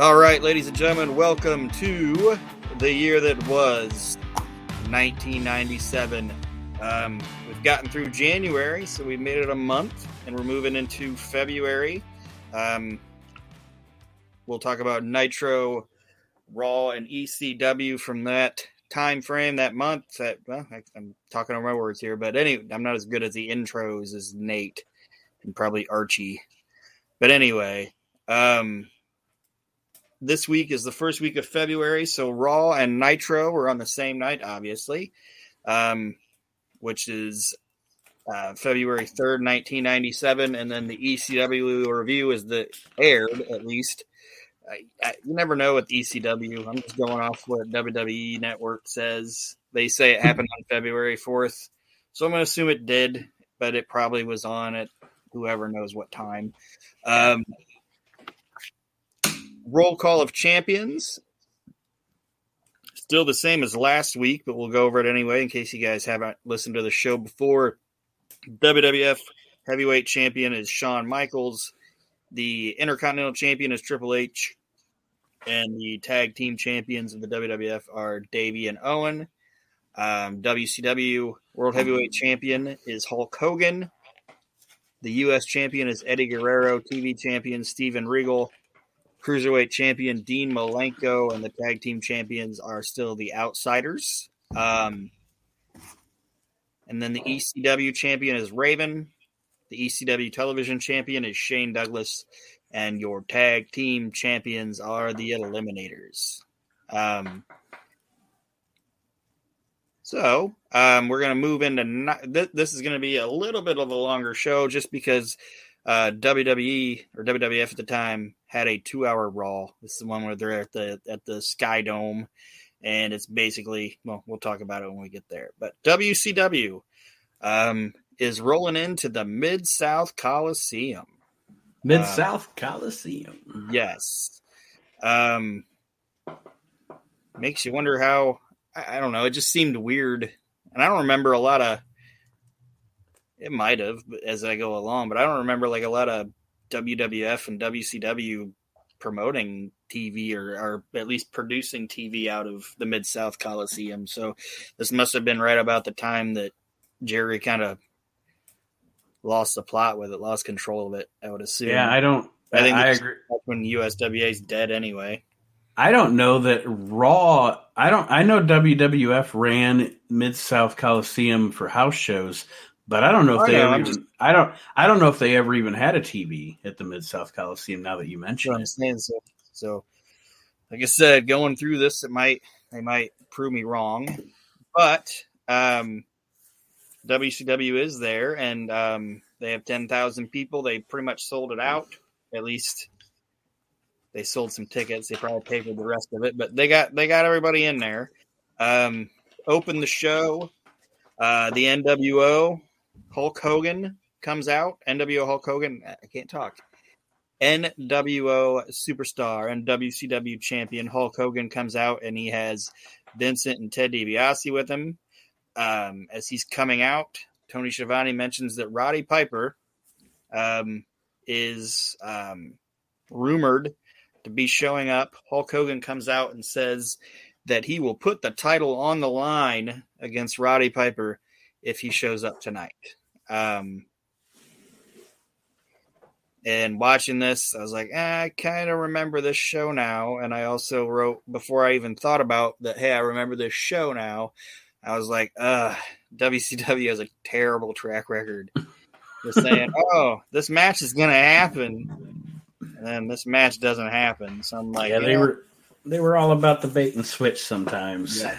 All right, ladies and gentlemen, welcome to the year that was 1997. Um, we've gotten through January, so we've made it a month, and we're moving into February. Um, we'll talk about Nitro, Raw, and ECW from that time frame, that month. That well, I, I'm talking on my words here, but anyway, I'm not as good as the intros as Nate and probably Archie. But anyway, um, this week is the first week of February, so Raw and Nitro were on the same night, obviously, um, which is uh, February 3rd, 1997, and then the ECW review is the aired at least. I, I, you never know with ECW. I'm just going off what WWE Network says. They say it happened on February 4th, so I'm going to assume it did, but it probably was on at whoever knows what time. Um, roll call of champions. Still the same as last week, but we'll go over it anyway in case you guys haven't listened to the show before. WWF Heavyweight Champion is Shawn Michaels. The Intercontinental Champion is Triple H. And the Tag Team Champions of the WWF are Davey and Owen. Um, WCW World Heavyweight Champion is Hulk Hogan. The U.S. Champion is Eddie Guerrero. TV Champion Steven Regal. Cruiserweight Champion Dean Malenko. And the Tag Team Champions are still the Outsiders. Um, and then the ECW Champion is Raven. The ECW Television Champion is Shane Douglas. And your Tag Team Champions are the Eliminators. Um, so um, we're going to move into th- this is going to be a little bit of a longer show just because uh, WWE or WWF at the time had a two-hour Raw. This is the one where they're at the at the Sky Dome, and it's basically well, we'll talk about it when we get there. But WCW um, is rolling into the Mid South Coliseum. Mid South uh, Coliseum. Yes. Um, makes you wonder how I, I don't know. It just seemed weird, and I don't remember a lot of. It might have as I go along, but I don't remember like a lot of WWF and WCW promoting TV or, or at least producing TV out of the Mid South Coliseum. So this must have been right about the time that Jerry kind of lost the plot with it, lost control of it. I would assume. Yeah, I don't. I think I agree. when USWA is dead anyway. I don't know that Raw. I don't. I know WWF ran Mid South Coliseum for house shows, but I don't know if they know, ever even. Just, I don't. I don't know if they ever even had a TV at the Mid South Coliseum. Now that you mention it, so, so, like I said, going through this, it might they might prove me wrong, but um, WCW is there, and um, they have ten thousand people. They pretty much sold it out, at least they sold some tickets. They probably paid for the rest of it, but they got they got everybody in there. Um, open the show. Uh, the NWO Hulk Hogan comes out. NWO Hulk Hogan. I can't talk. NWO superstar and WCW champion Hulk Hogan comes out, and he has Vincent and Ted DiBiase with him. Um, as he's coming out, Tony Schiavone mentions that Roddy Piper um, is um, rumored to be showing up. Hulk Hogan comes out and says that he will put the title on the line against Roddy Piper if he shows up tonight. Um, and watching this, I was like, eh, I kind of remember this show now. And I also wrote before I even thought about that, hey, I remember this show now. I was like, uh, WCW has a terrible track record. Just saying, oh, this match is going to happen and then this match doesn't happen. So I'm like, yeah, they were they were all about the bait and switch sometimes. Yeah.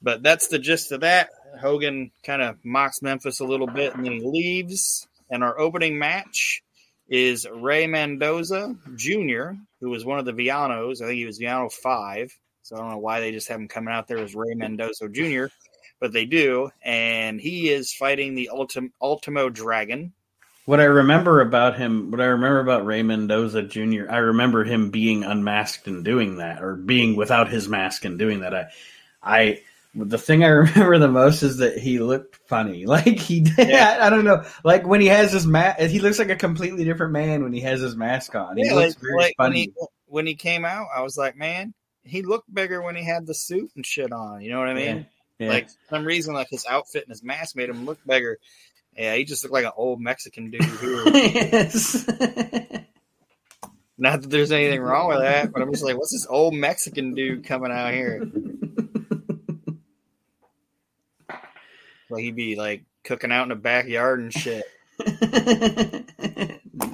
But that's the gist of that. Hogan kind of mocks Memphis a little bit and then he leaves. And our opening match is Ray Mendoza Jr., who was one of the Villanos. I think he was Villano 5. So I don't know why they just have him coming out there as Ray Mendoza Jr., but they do. And he is fighting the Ultim- Ultimo Dragon, what I remember about him, what I remember about Ray Mendoza Jr., I remember him being unmasked and doing that, or being without his mask and doing that. I, I, the thing I remember the most is that he looked funny. Like he did, yeah. I, I, don't know, like when he has his mask, he looks like a completely different man when he has his mask on. He yeah, looks like, very like funny. When he, when he came out, I was like, man, he looked bigger when he had the suit and shit on. You know what I mean? Yeah. Like for some reason, like his outfit and his mask made him look bigger. Yeah, he just looked like an old Mexican dude. Yes. Not that there's anything wrong with that, but I'm just like, what's this old Mexican dude coming out here? Like he'd be like cooking out in the backyard and shit.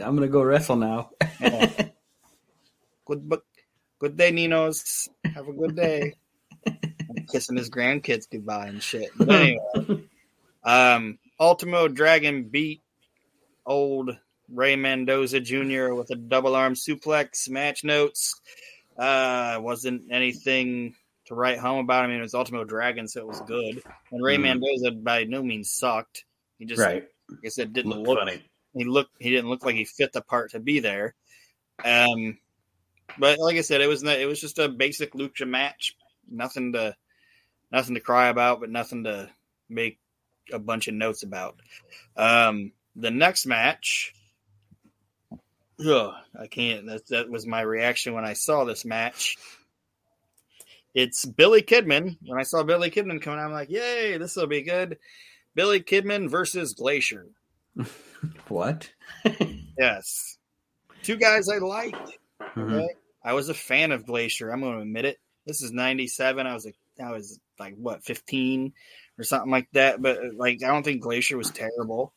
I'm gonna go wrestle now. Yeah. Good, bu- good day, Ninos. Have a good day. Kissing his grandkids goodbye and shit. But anyway, um, Ultimo Dragon beat old Ray Mendoza Jr. with a double arm suplex. Match notes uh, wasn't anything to write home about. I mean, it was Ultimo Dragon, so it was good. And Ray Mhm. Mendoza by no means sucked. He just, right. like I said, didn't Looked look funny. he looked he didn't look like he fit the part to be there. Um, but like I said, it was it was just a basic lucha match. Nothing to nothing to cry about, but nothing to make a bunch of notes about. Um, the next match, ugh, I can't. That that was my reaction when I saw this match. It's Billy Kidman. When I saw Billy Kidman coming out, I'm like, "Yay, this will be good." Billy Kidman versus Glacier. What? Yes. Two guys I liked. Mhm. Okay. I was a fan of Glacier. I'm going to admit it. This is 97. I was like, I was like, what, 15 or something like that. But like, I don't think Glacier was terrible.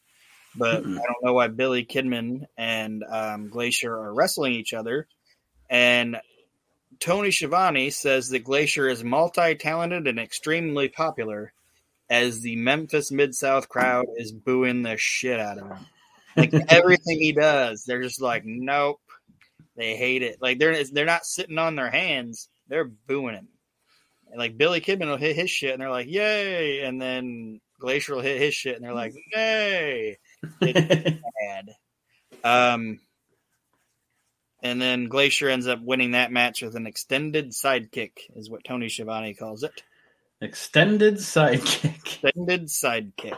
But Mm-mm. I don't know why Billy Kidman and um, Glacier are wrestling each other. And Tony Schiavone says that Glacier is multi talented and extremely popular as the Memphis Mid South crowd is booing the shit out of him. Like everything he does, they're just like, nope. They hate it. Like they're they're not sitting on their hands; they're booing him. And like Billy Kidman will hit his shit, and they're like, "Yay!" And then Glacier will hit his shit, and they're like, "Yay!" Bad. Um, and then Glacier ends up winning that match with an extended sidekick, is what Tony Schiavone calls it. Extended sidekick. Extended sidekick.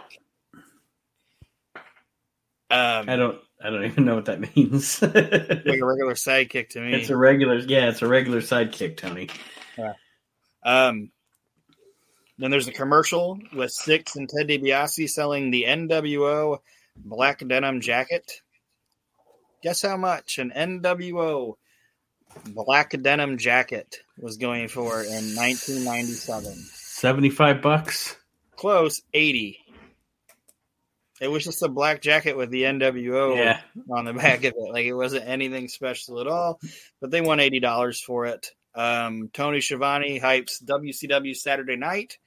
Um, I don't. I don't even know what that means. like a regular sidekick to me. it's a regular. Yeah, it's a regular sidekick, Tony. Um, then there's a commercial with Syxx and Ted DiBiase selling the NWO black denim jacket. Guess how much an NWO black denim jacket was going for in 1997? Seventy-five bucks. Close, 80. It was just a black jacket with the NWO Yeah. on the back of it. Like it wasn't anything special at all, but they won eighty dollars for it. Um, Tony Schiavone hypes WCW Saturday Night.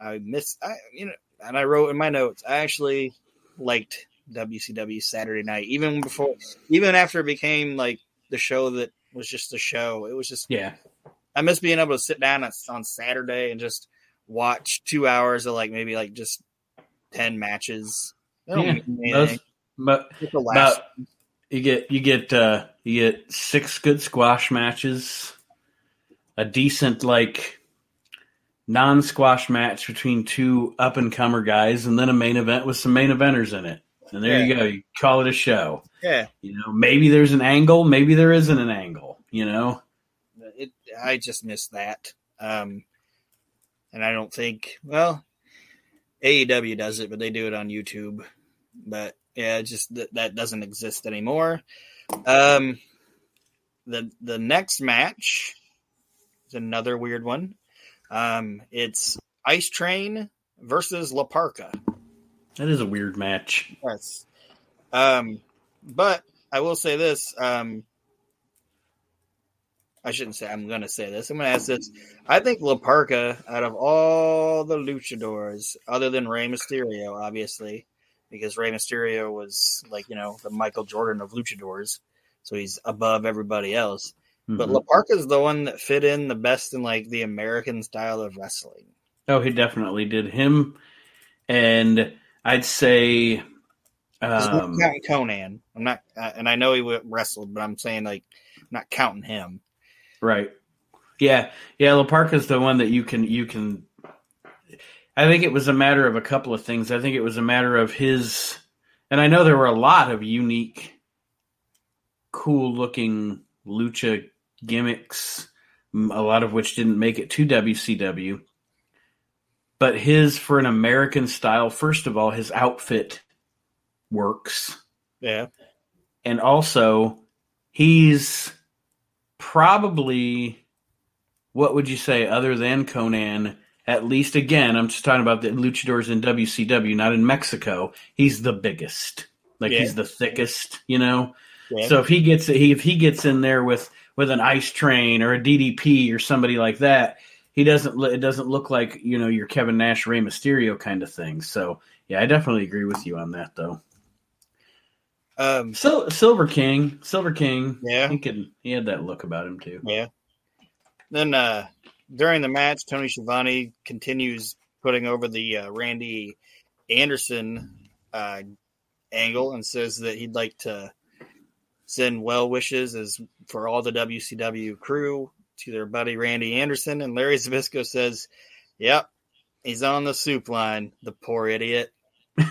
I miss, I you know, and I wrote in my notes. I actually liked WCW Saturday Night even before, even after it became like the show that was just the show. It was just Yeah. I miss being able to sit down on, on Saturday and just watch two hours of like maybe like just ten matches. Don't Yeah, mean Those, anything. but Just the last about you get you get uh you get six good squash matches, a decent like non squash match between two up and comer guys, and then a main event with some main eventers in it. And there you go. You call it a show. yeah. You know, maybe there's an angle, maybe there isn't an angle. You know, it I just missed that. Um and I don't think well AEW does it, but they do it on YouTube. But yeah, just that, that doesn't exist anymore. Um the the next match is another weird one. Um it's Ice Train versus La Parca. That is a weird match. Yes. Um, but I will say this. Um, I shouldn't say. I'm going to say this. I'm going to ask this. I think La Parca, out of all the luchadors, other than Rey Mysterio, obviously, because Rey Mysterio was like you know the Michael Jordan of luchadors, so he's above everybody else. But Mhm. La Parca is the one that fit in the best in like the American style of wrestling. Oh, he definitely did. Him and I'd say um, not Konnan. I'm not, uh, and I know he wrestled, but I'm saying like I'm not counting him. Right. Yeah. Yeah. La Parca's the one that you can you can. I think it was a matter of a couple of things. I think it was a matter of his, and I know there were a lot of unique, cool looking lucha gimmicks, a lot of which didn't make it to WCW. But his, for an American style, first of all, his outfit works. Yeah. And also, he's probably, what would you say, other than Konnan? at least again, I'm just talking about the luchadors in WCW, not in Mexico. He's the biggest. Like Yeah. he's the thickest, you know? Yeah. So if he gets he if he gets in there with with an ice train or a DDP or somebody like that, he doesn't it doesn't look like you know your Kevin Nash Rey Mysterio kind of thing. So yeah, I definitely agree with you on that though. um, Sil- Silver King, Silver King, Yeah. he could he had that look about him too. Yeah. Then uh, during the match, Tony Schiavone continues putting over the uh, Randy Anderson uh, angle and says that he'd like to send well wishes as for all the WCW crew to their buddy Randy Anderson. And Larry Zbyszko says, "Yep, he's on the soup line. The poor idiot." Yeah,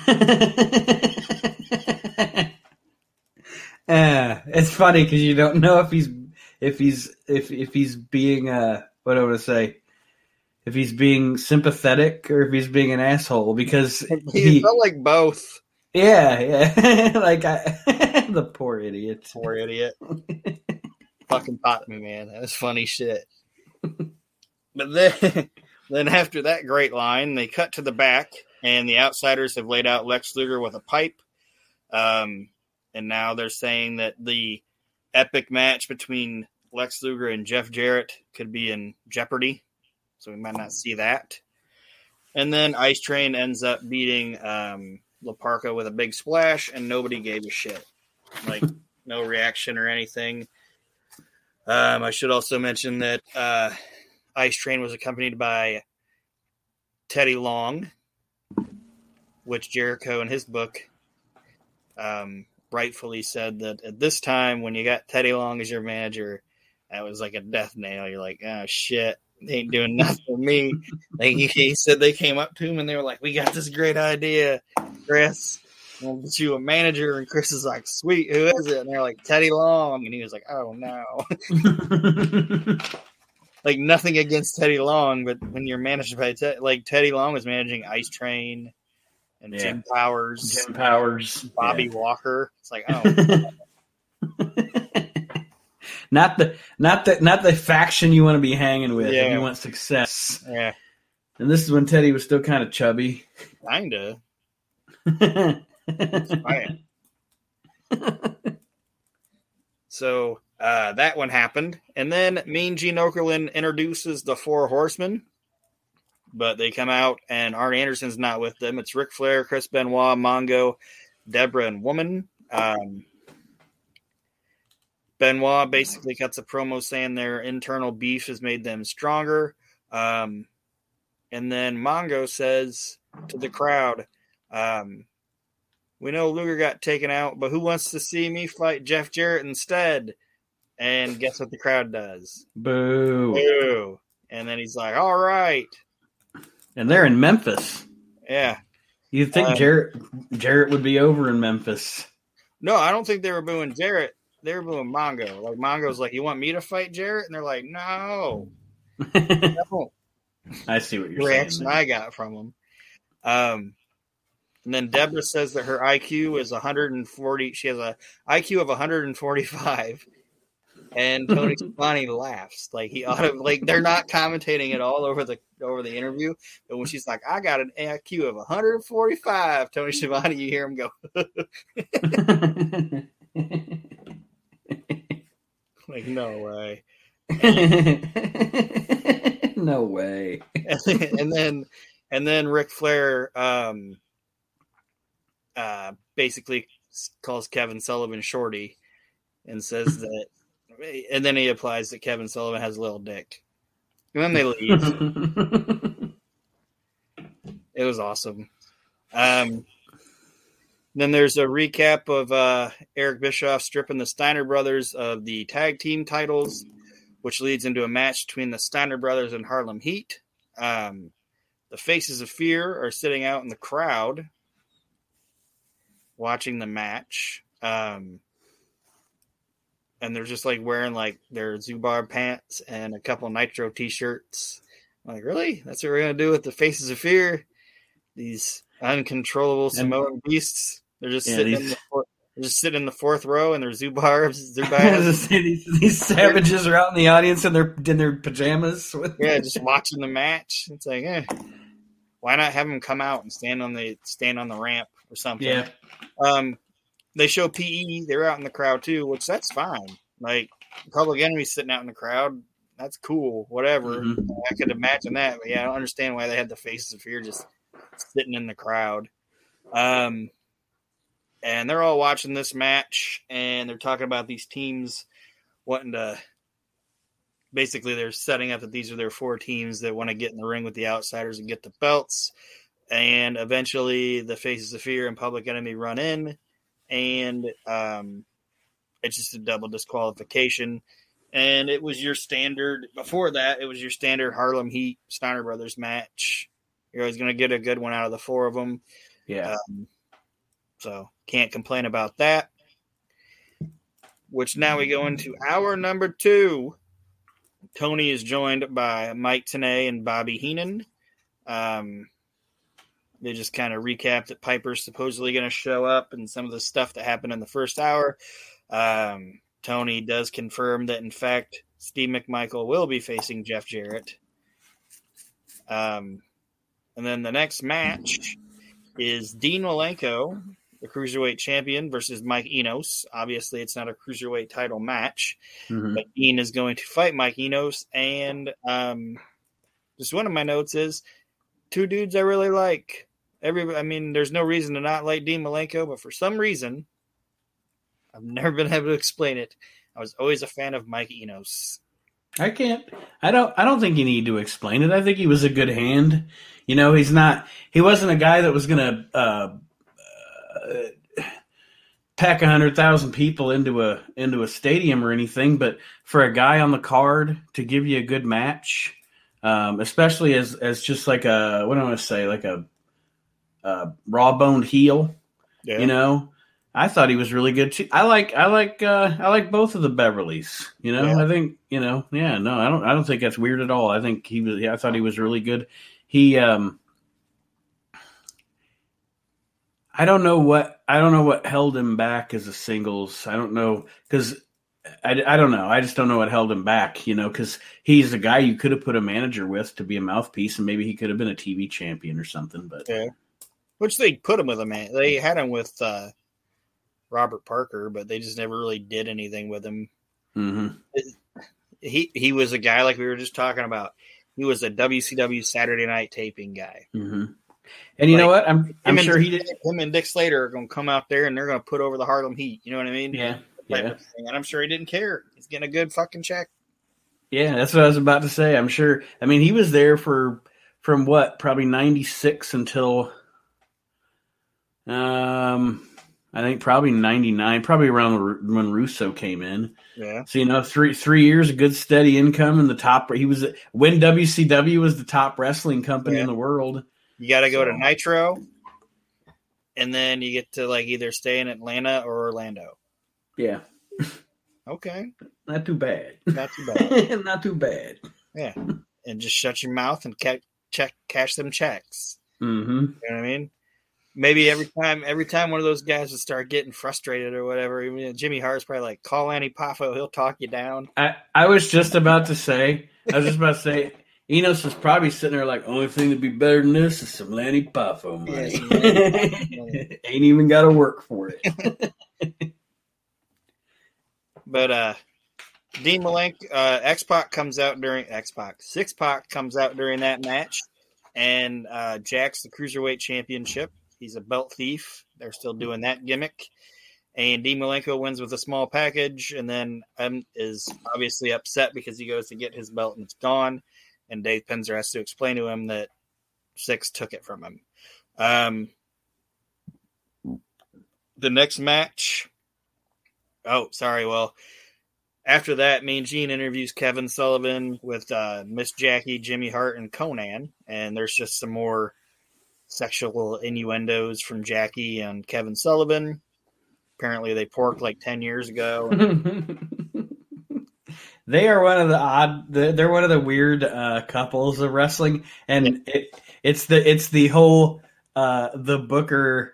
it's funny because you don't know if he's if he's if if he's being uh what I want to say if he's being sympathetic or if he's being an asshole because He he felt like both. yeah yeah like I, the poor idiot Poor idiot. Fucking popped me, man. That was funny shit. but then, then after that great line, they cut to the back, and the outsiders have laid out Lex Luger with a pipe. Um, and now they're saying that the epic match between Lex Luger and Jeff Jarrett could be in jeopardy. So we might not see that. And then Ice Train ends up beating um, La Parca with a big splash, and nobody gave a shit. Like, no reaction or anything. Um, I should also mention that uh, Ice Train was accompanied by Teddy Long, which Jericho in his book um, rightfully said that at this time, when you got Teddy Long as your manager, that was like a death nail. You're like, oh shit, they ain't doing nothing for me. like he, he said, they came up to him and they were like, "We got this great idea, Chris." We'll get you a manager, and Chris is like, "Sweet, who is it?" And they're like, "Teddy Long," and he was like, "Oh no." like nothing against Teddy Long, but when you're managed by Ted, like Teddy Long was managing Ice Train and Yeah. Jim Powers, Jim Powers Bobby Walker. It's like, oh, not the not the not the faction you want to be hanging with if you want success yeah, and this is when Teddy was still kind of chubby kinda. so uh, that one happened, and then Mean Gene Okerlund introduces the Four Horsemen, but they come out and Arn Anderson's not with them. It's Ric Flair, Chris Benoit, Mongo, Debra, and Woman. Um, Benoit basically cuts a promo saying their internal beef has made them stronger. Um, and then Mongo says to the crowd, um, we know Luger got taken out, but who wants to see me fight Jeff Jarrett instead? And guess what the crowd does? boo Boo. And then he's like, all right. and they're in Memphis Yeah. you'd think Um, Jarrett Jarrett would be over in Memphis No, I don't think they were booing Jarrett. They were booing Mongo. Like, Mongo's like, you want me to fight Jarrett? And they're like, no. no. I see what you're reaction saying I got from him. Um, and then Debra says that her IQ is 140. She has a IQ of 145. And Tony Schiavone laughs like he ought to. Like they're not commentating at all over the over the interview, but when she's like, "I got an IQ of 145," Tony Schiavone, you hear him go, "Like no way." no way and then and then Ric Flair um uh basically calls Kevin Sullivan shorty and says that and then he applies that Kevin Sullivan has a little dick. And then they leave. it was awesome. Um then there's a recap of uh, Eric Bischoff stripping the Steiner brothers of the tag team titles, which leads into a match between the Steiner brothers and Harlem Heat. Um, the Faces of Fear are sitting out in the crowd watching the match. Um, and they're just like wearing like their Zubaz pants and a couple Nitro t-shirts. I'm like, really? That's what we're gonna do with the Faces of Fear? These uncontrollable Samoan beasts. They're just Yeah, sitting these- in the fourth, they're just sitting in the fourth row and their Zubaz Zubaz these, these savages are out in the audience in their in their pajamas. With yeah, just watching the match. It's like, eh, why not have them come out and stand on the stand on the ramp or something? yeah, Um, they show PE. They're out in the crowd too, which that's fine. Like Public Enemy sitting out in the crowd, that's cool. Whatever. Mhm. I could imagine that, but yeah, I don't understand why they had the faces of fear just sitting in the crowd. Um, and they're all watching this match, and they're talking about these teams wanting to. Basically, they're setting up that these are their four teams that want to get in the ring with the outsiders and get the belts. And eventually, the Faces of Fear and Public Enemy run in, and um, it's just a double disqualification. And it was your standard. Before that, it was your standard Harlem Heat Steiner Brothers match. You're always going to get a good one out of the four of them. yeah. Um, so can't complain about that. Which now we go into hour number two. Tony is joined by Mike Tenay and Bobby Heenan. Um, they just kind of recap that Piper's supposedly going to show up and some of the stuff that happened in the first hour. Um, Tony does confirm that, in fact, Steve McMichael will be facing Jeff Jarrett. Um, and then the next match is Dean Malenko, the cruiserweight champion, versus Mike Enos. Obviously, it's not a cruiserweight title match, Mhm. but Dean is going to fight Mike Enos. And um, just one of my notes is two dudes I really like. Every, I mean, there's no reason to not like Dean Malenko, but for some reason, I've never been able to explain it. I was always a fan of Mike Enos. I can't. I don't. I don't think you need to explain it. I think he was a good hand. You know, he's not. He wasn't a guy that was going to uh, uh, pack a hundred thousand people into a into a stadium or anything. But for a guy on the card to give you a good match, um, especially as as just like a what do I want to say, like a, a raw boned heel. Yeah. You know, I thought he was really good too. I like I like uh I like both of the Beverleys. You know, Yeah. I think you know, yeah, no, I don't I don't think that's weird at all. I think he was. Yeah, I thought he was really good. He um. I don't know what I don't know what held him back as a singles. I don't know because I, I don't know. I just don't know what held him back. You know, because he's a guy you could have put a manager with to be a mouthpiece, and maybe he could have been a TV champion or something. But Yeah. Which they put him with a man. They had him with uh, Robert Parker, but they just never really did anything with him. mhm. He he was a guy like we were just talking about. He was a WCW Saturday Night taping guy. hmm And you know what? I'm I'm sure and, he did. Him and Dick Slater are going to come out there and they're going to put over the Harlem Heat. You know what I mean? Yeah, yeah. And I'm sure he didn't care. He's getting a good fucking check. yeah. That's what I was about to say. I'm sure. I mean, he was there for from what probably '96 until um, I think probably '99, probably around when Russo came in. Yeah. So you know, three three years of good steady income in the top. He was when WCW was the top wrestling company Yeah. in the world. You got to go So- to Nitro, and then you get to like either stay in Atlanta or Orlando. Yeah, Okay, not too bad. not too bad. not too bad. yeah, and just shut your mouth and ca- check cash them checks. Mm-hmm. You know what I mean? Maybe every time, every time one of those guys would start getting frustrated or whatever, even Jimmy Hart's probably like, "Call Lanny Poffo, he'll talk you down." I, I was just about to say, I was just about to say, Enos was probably sitting there like, only thing to be better than this is some Lanny Poffo money. Yeah, some Lanny Poffo money. Ain't even got to work for it. But uh Dean Malenko, uh, X Pac comes out during X Pac, Six Pac comes out during that match, and uh, Jack's the cruiserweight championship. He's a belt thief. They're still doing that gimmick. And Dean Malenko wins with a small package, and then um, is obviously upset because he goes to get his belt and it's gone. And Dave Penzer has to explain to him that Syxx took it from him. Um, the next match. Oh, sorry. Well, after that, Mean Gene interviews Kevin Sullivan with uh, Miss Jackie, Jimmy Hart, and Konnan, and there's just some more sexual innuendos from Jackie and Kevin Sullivan. Apparently, they porked like ten years ago. they are one of the odd. They're one of the weird uh, couples of wrestling, and it, it's the it's the whole uh, the Booker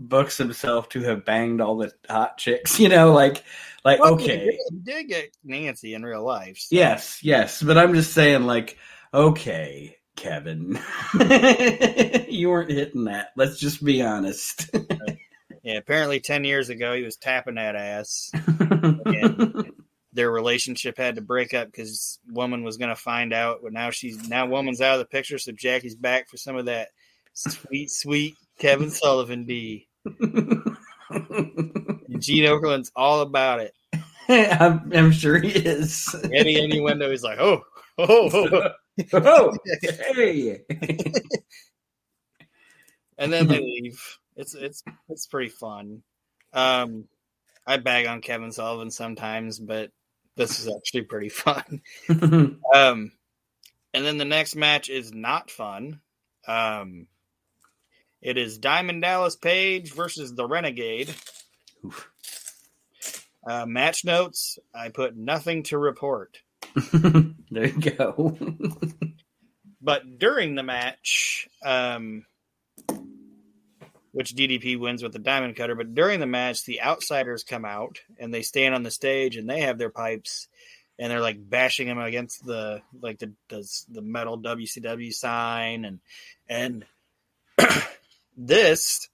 books himself to have banged all the hot chicks. You know, like like Well, okay, he did, he did get Nancy in real life. so- yes, yes, but I'm just saying, like okay, Kevin, you weren't hitting that. Let's just be honest. Yeah, apparently ten years ago he was tapping that ass. Their relationship had to break up because woman was going to find out. But now she's now woman's out of the picture, so Jackie's back for some of that sweet, sweet Kevin Sullivan D. Gene Okerlund's all about it. I'm, I'm sure he is. Any innuendo, he's like, oh, oh, oh, oh. oh, hey. and then they leave. It's it's it's pretty fun. Um, I bag on Kevin Sullivan sometimes, but this is actually pretty fun. Um, and then the next match is not fun. Um, it is Diamond Dallas Page versus the Renegade. Uh, match notes: I put nothing to report. there you go. But during the match, um, which DDP wins with the diamond cutter, but during the match, the outsiders come out and they stand on the stage and they have their pipes and they're like bashing them against the like the the, the metal WCW sign. And and this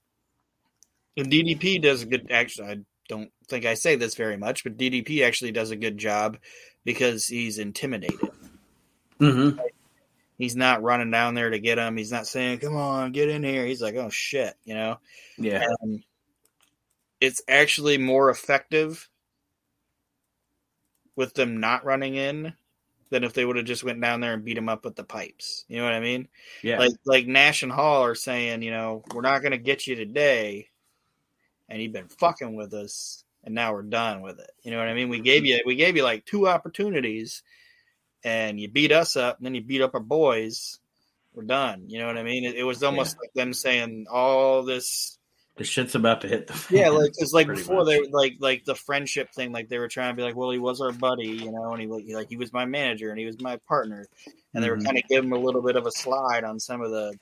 and DDP does a good actually I don't think I say this very much, but DDP actually does a good job because he's intimidated. hmm He's not running down there to get him. He's not saying, "Come on, get in here." He's like, "Oh shit," you know. Yeah. Um, it's actually more effective with them not running in than if they would have just went down there and beat him up with the pipes. You know what I mean? Yeah. Like like Nash and Hall are saying, you know, we're not going to get you today, and you've been fucking with us, and now we're done with it. You know what I mean? We gave you we gave you like two opportunities, and you beat us up, and then you beat up our boys. We're done. You know what I mean? It, it was almost like them saying all this the shit's about to hit the fan. yeah, like it's like before they like like the friendship thing, like they were trying to be like, well, he was our buddy, you know, and he like he- like he was my manager and he was my partner, and they were Mhm. kind of giving him a little bit of a slide on some of the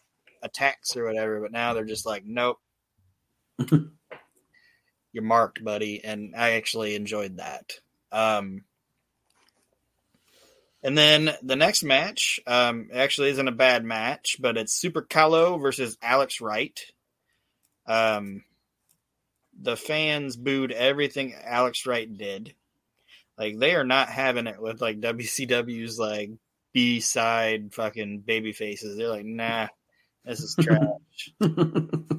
attacks or whatever, but now they're just like, nope, you're marked, buddy, and I actually enjoyed that. Um, and then the next match um, actually isn't a bad match, but it's Super Calo versus Alex Wright. Um, the fans booed everything Alex Wright did. Like they are not having it with like WCW's like B side fucking baby faces. They're like, nah, this is trash.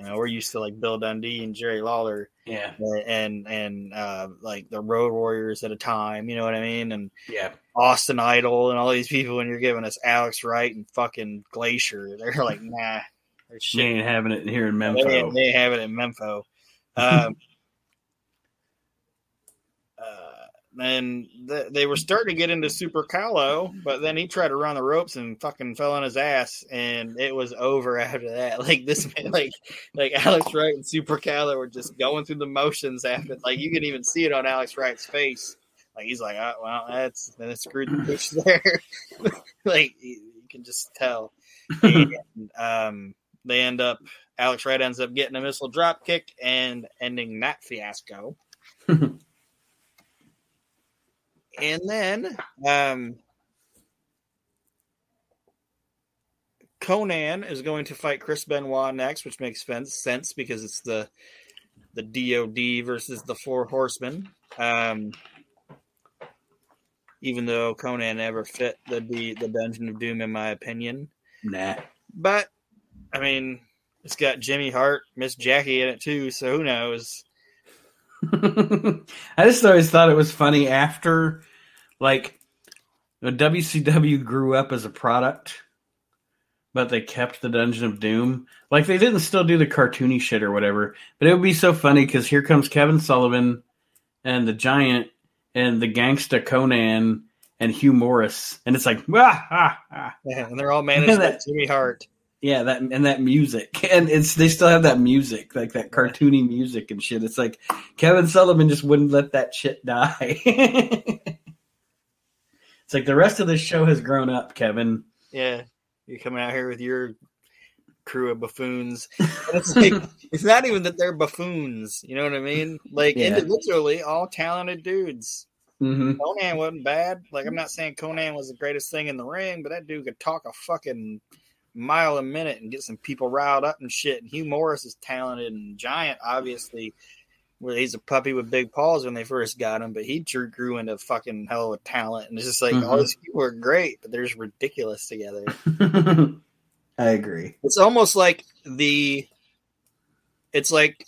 you know, we're used to like Bill Dundee and Jerry Lawler yeah. and and uh, like the Road Warriors at a time. You know what I mean? And Yeah. Austin Idol and all these people. When you're giving us Alex Wright and fucking Glacier, they're like, nah, They ain't having it here in They, Memphis. they ain't having it in Memphis. Um, uh, and th- they were starting to get into Super Calo, but then he tried to run the ropes and fucking fell on his ass, and it was over after that. Like this, man, like like Alex Wright and Super Calo were just going through the motions after. Like you can even see it on Alex Wright's face. Like he's like, oh, well, that's that screwed the fish there. like you, you can just tell. And, um, they end up Alex Wright ends up getting a missile drop kick and ending that fiasco. And then um, Konnan is going to fight Chris Benoit next, which makes sense sense because it's the the DOD versus the Four Horsemen. Um, even though Konnan never fit the, the the Dungeon of Doom, in my opinion. nah. But I mean, it's got Jimmy Hart, Miss Jackie in it too, so who knows? I just always thought it was funny after, like, the WCW grew up as a product, but they kept the Dungeon of Doom. Like, they didn't still do the cartoony shit or whatever, but it would be so funny because here comes Kevin Sullivan and the Giant and the gangsta Konnan and Hugh Morrus, and it's like, ah, ah, ah. and they're all managed by Jimmy Hart. Yeah, that and that music, and it's they still have that music, like that cartoony music and shit. It's like Kevin Sullivan just wouldn't let that shit die. It's like the rest of this show has grown up, Kevin. Yeah, you're coming out here with your crew of buffoons. it's like it's not even that they're buffoons. You know what I mean? Like Yeah. individually, all talented dudes. Mm-hmm. Konnan wasn't bad. Like I'm not saying Konnan was the greatest thing in the ring, but that dude could talk a fucking mile a minute and get some people riled up and shit. And Hugh Morrus is talented and giant, obviously. Well, he's a puppy with big paws when they first got him, but he drew, grew into fucking hell of talent. And it's just like all Mhm. these people are great, but they're just ridiculous together. I agree. It's almost like the. It's like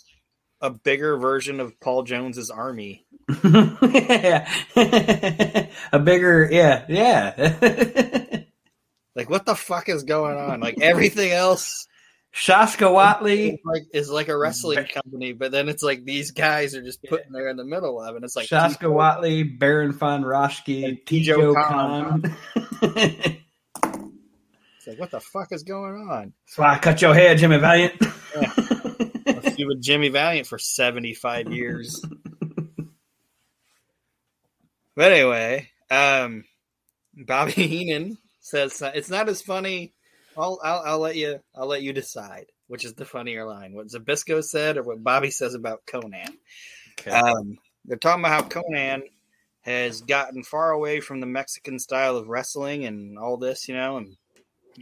a bigger version of Paul Jones's army. yeah. a bigger, yeah, yeah. Like, what the fuck is going on? Like everything else Shaska Whatley. is like is like a wrestling company, but then it's like these guys are just putting there in the middle of, it. and it's like Shaska Whatley, Baron von Raschke, And Teijo Teijo Khan. Khan. It's like what the fuck is going on? That's why I cut your hair, Jimmy Valiant. Let's be with Jimmy Valiant for seventy five years. but anyway, um, Bobby Heenan says it's not as funny. I'll, I'll I'll let you I'll let you decide which is the funnier line, what Zbyszko said or what Bobby says about Konnan. Um, they're talking about how Konnan has gotten far away from the Mexican style of wrestling and all this, you know. And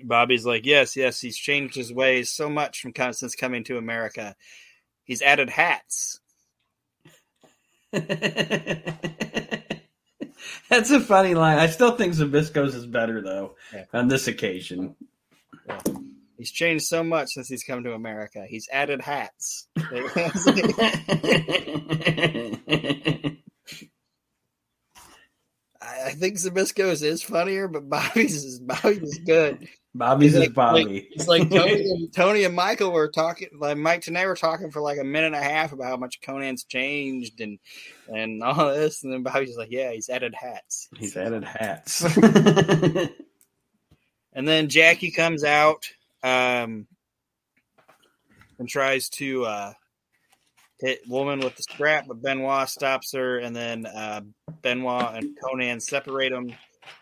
Bobby's like, yes, yes, he's changed his ways so much from kind since coming to America. He's added hats. That's a funny line. I still think Zbyszko's is better though Yeah. on this occasion. He's changed so much since he's come to America. He's added hats. I I think Zbyszko's is funnier, but Bobby's is Bobby's is good. Bobby's He's is like- Bobby. It's like Tony and, Tony and Michael were talking, like Mike Tenay were talking for like a minute and a half about how much Konnan's changed and and all this, and then Bobby's like, "Yeah, he's added hats." He's added hats. And then Jackie comes out um, and tries to uh, hit woman with the strap, but Benoit stops her, and then uh, Benoit and Konnan separate them.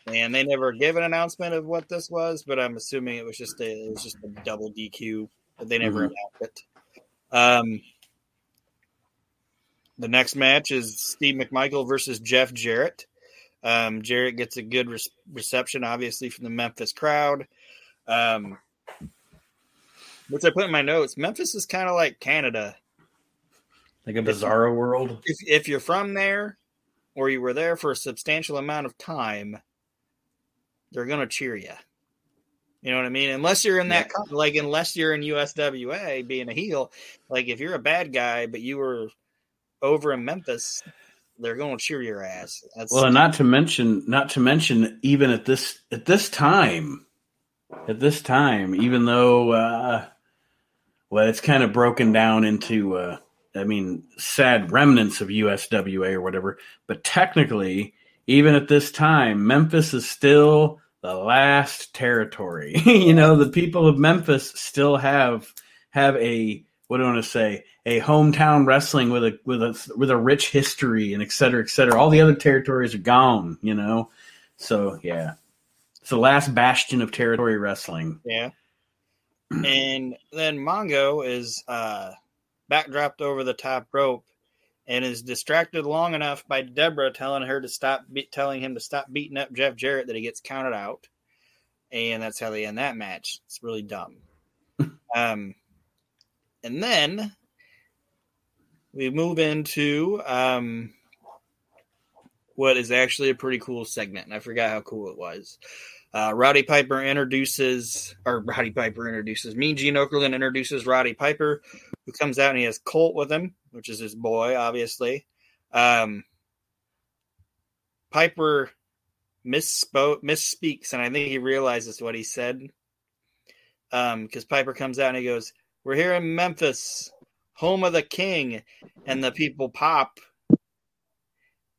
And they never give an announcement of what this was, but I'm assuming it was just a it was just a double DQ, but they never Mhm. announced it. Um, the next match is Steve McMichael versus Jeff Jarrett. Um, Jarrett gets a good re- reception, obviously, from the Memphis crowd. Um, which I put in my notes. Memphis is kind of like Canada. like a bizarro world. If, if you're from there or you were there for a substantial amount of time, they're going to cheer you. You know what I mean? Unless you're in that, co- like, unless you're in USWA being a heel, like, if you're a bad guy, but you were over in Memphis, they're going to cheer your ass. That's, Well, not to mention, not to mention, even at this at this time, at this time, even though, uh, well, it's kind of broken down into, uh, I mean, sad remnants of USWA or whatever. But technically, even at this time, Memphis is still the last territory. you know, the people of Memphis still have have a what do I want to say? A hometown wrestling with a with a with a rich history and et cetera, et cetera. All the other territories are gone, you know. So yeah, it's the last bastion of territory wrestling. Yeah. And then Mongo is uh, backdropped over the top rope and is distracted long enough by Debra telling her to stop, be- telling him to stop beating up Jeff Jarrett that he gets counted out. And that's how they end that match. It's really dumb. um, and then we move into um, what is actually a pretty cool segment. And I forgot how cool it was. Uh, Roddy Piper introduces, or Roddy Piper introduces, Mean Gene Okerlund introduces Roddy Piper, who comes out and he has Colt with him, which is his boy, obviously. Um, Piper misspoke, misspeaks, and I think he realizes what he said. Um, because Piper comes out and he goes, "We're here in Memphis, home of the king," and the people pop,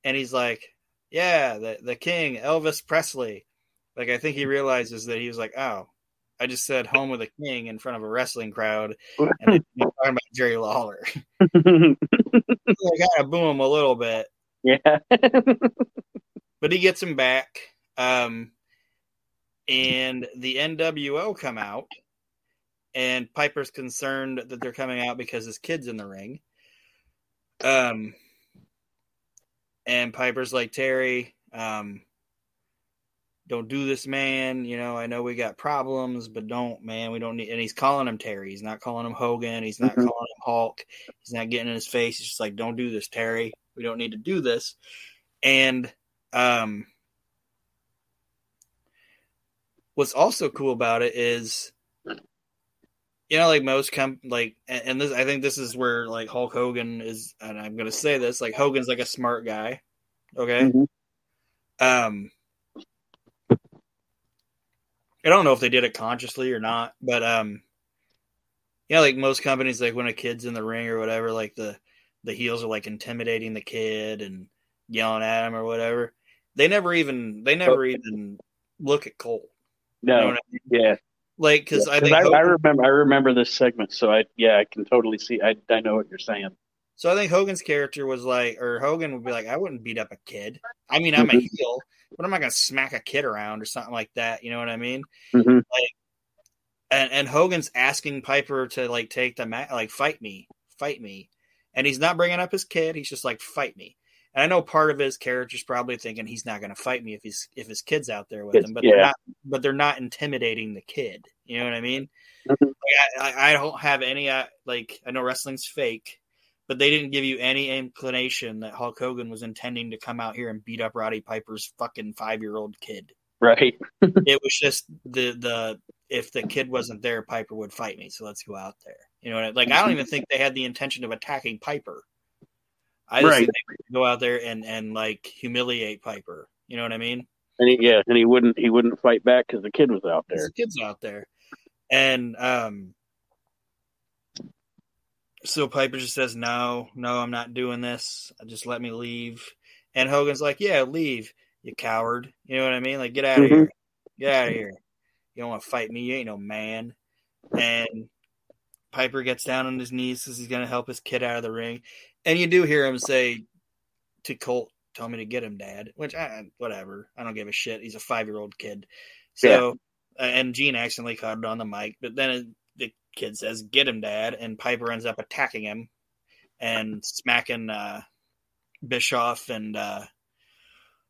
and he's like, "Yeah, the the king, Elvis Presley." Like I think he realizes that he was like, "Oh, I just said home of the king in front of a wrestling crowd, and he's talking about Jerry Lawler." I of boo him a little bit, yeah. but he gets him back. Um, and the NWO come out, and Piper's concerned that they're coming out because his kid's in the ring. Um, and Piper's like Terry, um, don't do this, man. You know, I know we got problems, but don't, man. We don't need. And he's calling him Terry. He's not calling him Hogan. He's not mm-hmm. calling him Hulk. He's not getting in his face. He's just like, don't do this, Terry. We don't need to do this. And um, what's also cool about it is, you know, like most com like, and this, I think this is where like Hulk Hogan is, and I'm gonna say this, like Hogan's like a smart guy. Okay. Mm-hmm. Um I don't know if they did it consciously or not, but um, yeah, like most companies, like when a kid's in the ring or whatever, like the the heels are like intimidating the kid and yelling at him or whatever. They never even they never okay. even look at Colt. No, you know I mean? yeah, like because yeah, I think I, Hogan, I, remember I remember this segment, so I yeah I can totally see I I know what you're saying. So I think Hogan's character was like, or Hogan would be like, I wouldn't beat up a kid. I mean, I'm a mm-hmm. heel, but I'm not gonna smack a kid around or something like that. You know what I mean? Mm-hmm. Like, and and Hogan's asking Piper to like take the mat, like fight me, fight me, and he's not bringing up his kid. He's just like fight me. And I know part of his character's probably thinking he's not going to fight me if he's if his kid's out there with him, but yeah. they're not. But they're not intimidating the kid. You know what I mean? Mm-hmm. Like, I, I don't have any uh, like I know wrestling's fake, but they didn't give you any inclination that Hulk Hogan was intending to come out here and beat up Roddy Piper's fucking five year old kid. Right. it was just the the if the kid wasn't there, Piper would fight me. So let's go out there. You know, what I, like I don't even think they had the intention of attacking Piper. I just right. go out there and and like humiliate Piper. You know what I mean? And he, yeah, and he wouldn't he wouldn't fight back because the kid was out there. The kid's out there, and um, so Piper just says, "No, no, I'm not doing this. Just let me leave." And Hogan's like, "Yeah, leave, you coward." You know what I mean? Like, get out of mm-hmm. here. Get out of here. You don't want to fight me. You ain't no man. And Piper gets down on his knees because he's going to help his kid out of the ring. And you do hear him say to Colt, "Tell me to get him, Dad." Which, I, whatever. I don't give a shit. He's a five year old kid. So, yeah. and Gene accidentally caught it on the mic, but then the kid says, "Get him, Dad," and Piper ends up attacking him and smacking uh, Bischoff and uh,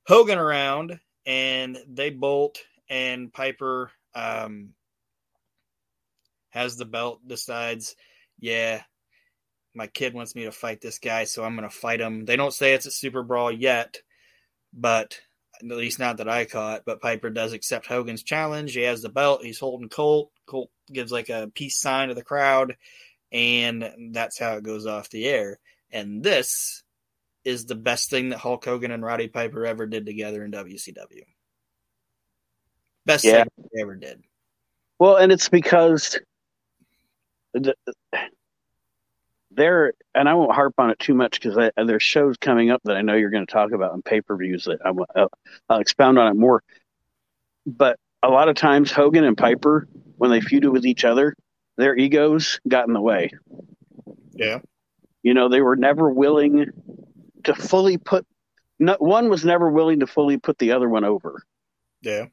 Hogan around, and they bolt, and Piper um, has the belt. Decides, yeah, my kid wants me to fight this guy, so I'm going to fight him. They don't say it's a super brawl yet, but at least not that I caught. But Piper does accept Hogan's challenge. He has the belt. He's holding Colt. Colt gives like a peace sign to the crowd, and that's how it goes off the air. And this is the best thing that Hulk Hogan and Roddy Piper ever did together in WCW. Best yeah. thing they ever did. Well, and it's because there, and I won't harp on it too much because there's shows coming up that I know you're going to talk about in pay per views that I will, I'll expound on it more. But a lot of times, Hogan and Piper when they feuded with each other, their egos got in the way. Yeah. You know, they were never willing to fully put, one was never willing to fully put the other one over. Yeah.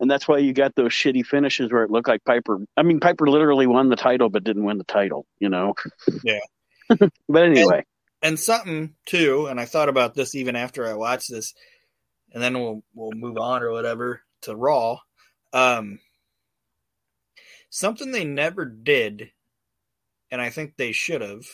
And that's why you got those shitty finishes where it looked like Piper. I mean, Piper literally won the title, but didn't win the title, you know? Yeah. but anyway. And, and something, too, and I thought about this even after I watched this, and then we'll, we'll move on or whatever to Raw. Um, Something they never did, and I think they should have,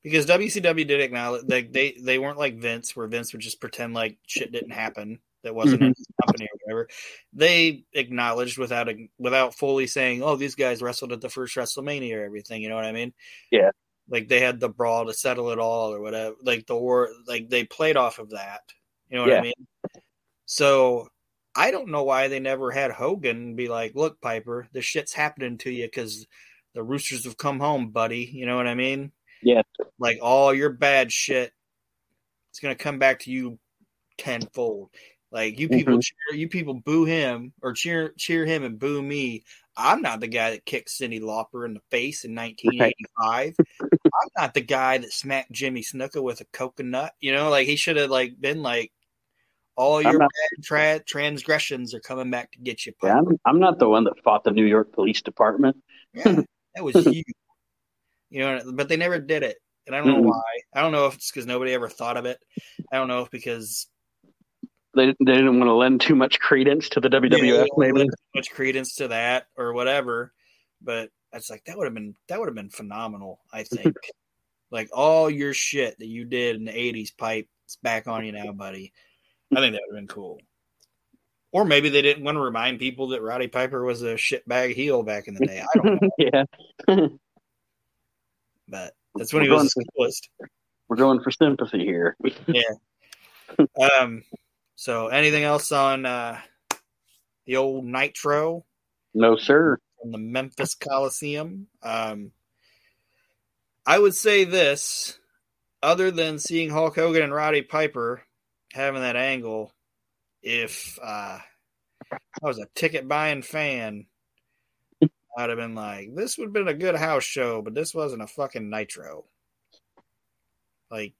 because WCW did acknowledge they they they weren't like Vince, where Vince would just pretend like shit didn't happen that wasn't mm-hmm. in his company or whatever. They acknowledged without a, without fully saying, "Oh, these guys wrestled at the first WrestleMania or everything." You know what I mean? Yeah. Like they had the brawl to settle it all or whatever. Like the war, like they played off of that. You know what yeah. I mean? So I don't know why they never had Hogan be like, "Look, Piper, this shit's happening to you because the Roosters have come home, buddy." You know what I mean? Yeah. Like all your bad shit, it's gonna come back to you tenfold. Like you people, mm-hmm. cheer, you people boo him or cheer cheer him and boo me. I'm not the guy that kicked Cyndi Lauper in the face in 1985. I'm not the guy that smacked Jimmy Snuka with a coconut. You know, like he should have like been like, All your not- bad tra- transgressions are coming back to get you. Yeah, I'm, I'm not the one that fought the New York Police Department. Yeah, that was you. You know, but they never did it, and I don't know Mm-mm. why. I don't know if it's because nobody ever thought of it. I don't know if because They, they didn't want to lend too much credence to the WWF, maybe. too much credence to that or whatever. But it's like that would have been that would have been phenomenal. I think, like all your shit that you did in the '80s, pipe, it's back on you now, buddy. I think that would have been cool. Or maybe they didn't want to remind people that Roddy Piper was a shitbag heel back in the day. I don't know, yeah, but that's when he We're was going the coolest. we're going for sympathy here. Yeah. Um, so anything else on uh, the old Nitro No, sir. from the Memphis Coliseum? Um, I would say this, other than seeing Hulk Hogan and Roddy Piper having that angle, if uh, I was a ticket buying fan, I'd have been like, this would have been a good house show, but this wasn't a fucking Nitro. Like,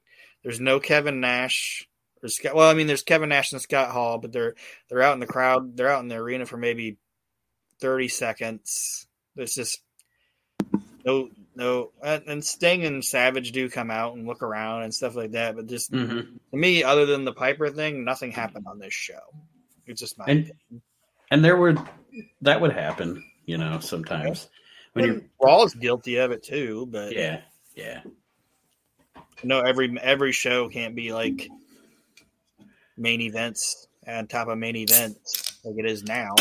there's no Kevin Nash. Or Scott, well, I mean, there's Kevin Nash and Scott Hall, but they're they're out in the crowd. They're out in the arena for maybe thirty seconds. There's just no no, and Sting and Savage do come out and look around and stuff like that. But just Mm-hmm. to me, other than the Piper thing, nothing happened on this show. It's just my And opinion. and there were that would happen, you know, sometimes when you're Raw's guilty of it too, but yeah yeah no, every every show can't be like main events on top of main events like it is now.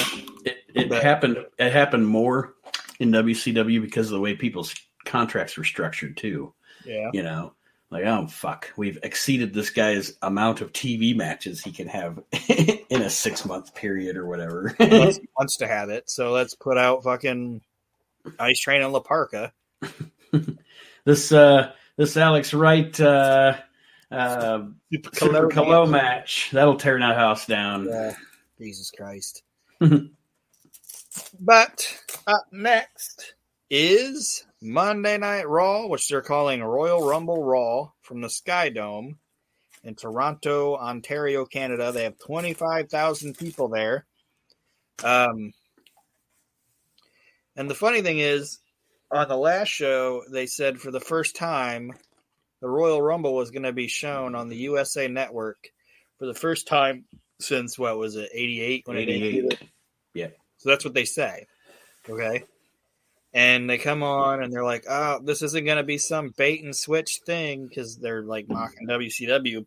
it, it But- happened it happened more in WCW because of the way people's contracts were structured too. Yeah, You know, like oh fuck, we've exceeded this guy's amount of TV matches he can have in a six month period or whatever. he wants to have it. So let's put out fucking Ice Train and La Parka. this uh this Alex Wright uh uh Super Calo match that'll tear that house down. Yeah. Jesus Christ. but up next is Monday Night Raw, which they're calling Royal Rumble Raw from the Sky Dome in Toronto, Ontario, Canada. They have 25,000 people there. Um, and the funny thing is, on the last show, they said for the first time, the Royal Rumble was going to be shown on the USA Network for the first time since what was it, eighty eight? When eighty eight, Yeah. So that's what they say. Okay. And they come on and they're like, oh, this isn't going to be some bait and switch thing because they're like mocking WCW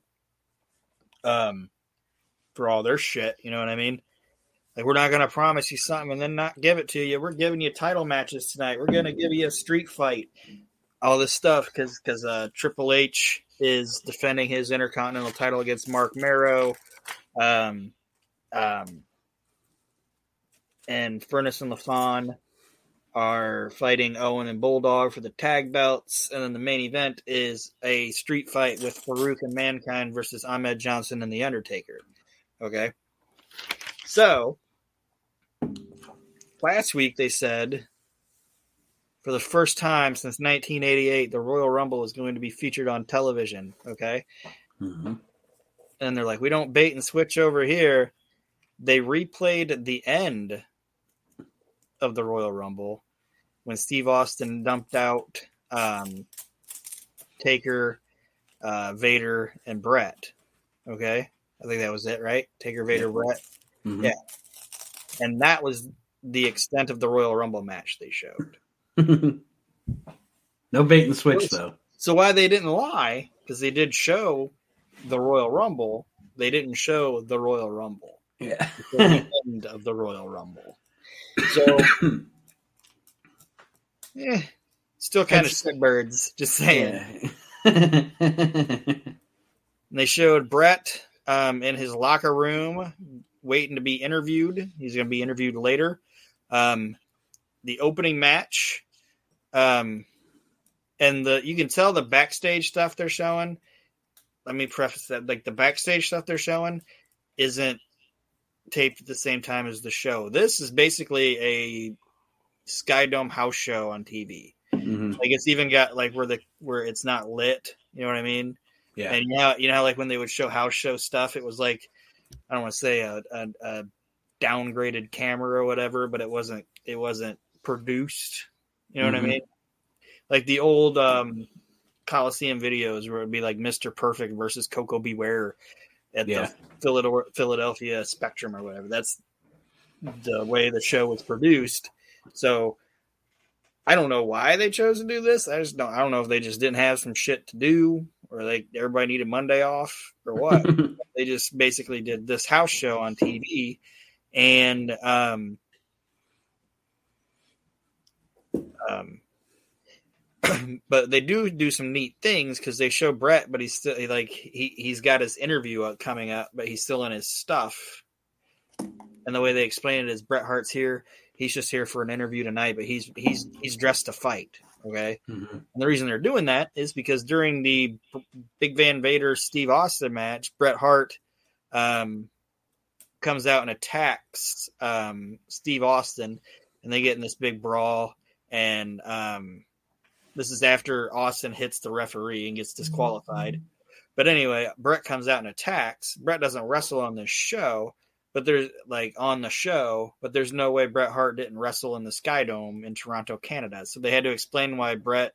um, for all their shit. You know what I mean? Like, we're not going to promise you something and then not give it to you. We're giving you title matches tonight. We're going to give you a street fight. All this stuff because because uh, Triple H is defending his Intercontinental title against Marc Mero. Um, um, and Furnace and LaFon are fighting Owen and Bulldog for the tag belts. And then the main event is a street fight with Farouk and Mankind versus Ahmed Johnson and The Undertaker. Okay. So, last week they said for the first time since 1988, the Royal Rumble is going to be featured on television. Okay. Mhm. And they're like, we don't bait and switch over here. They replayed the end of the Royal Rumble when Steve Austin dumped out um, Taker, uh, Vader, and Bret. Okay. I think that was it, right? Taker, Vader, Bret. Mhm. Yeah. And that was the extent of the Royal Rumble match they showed. no bait and switch though. So why they didn't lie, because they did show the Royal Rumble, they didn't show the Royal Rumble. Yeah. the end of the Royal Rumble. So, eh, still kind of That's- sick birds. Just saying. yeah. And they showed Bret um, in his locker room waiting to be interviewed. He's going to be interviewed later. Um, the opening match, um, and the you can tell the backstage stuff they're showing. Let me preface that: like the backstage stuff they're showing isn't taped at the same time as the show. This is basically a Sky Dome house show on TV. Mhm. Like it's even got like where the where it's not lit. You know what I mean? Yeah. And yeah, you know, how, like when they would show house show stuff, it was like I don't want to say a, a, a downgraded camera or whatever, but it wasn't it wasn't produced. You know Mhm. what I mean? Like the old um, Coliseum videos where it'd be like Mr. Perfect versus Koko B. Ware at Yeah. the Philadelphia, Philadelphia Spectrum or whatever. That's the way the show was produced. So I don't know why they chose to do this. I just don't. I don't know if they just didn't have some shit to do, or like everybody needed Monday off, or what. they just basically did this house show on TV, and um, um, but they do do some neat things because they show Bret, but he's still like he he's got his interview up- coming up, but he's still in his stuff. And the way they explain it is Bret Hart's here. He's just here for an interview tonight, but he's he's he's dressed to fight. Okay. Mhm. And the reason they're doing that is because during the Big Van Vader Steve Austin match, Bret Hart um, comes out and attacks um, Steve Austin, and they get in this big brawl. And um, this is after Austin hits the referee and gets disqualified. But anyway, Bret comes out and attacks. Bret doesn't wrestle on this show, but there's like on the show, but there's no way Bret Hart didn't wrestle in the Sky Dome in Toronto, Canada. So they had to explain why Bret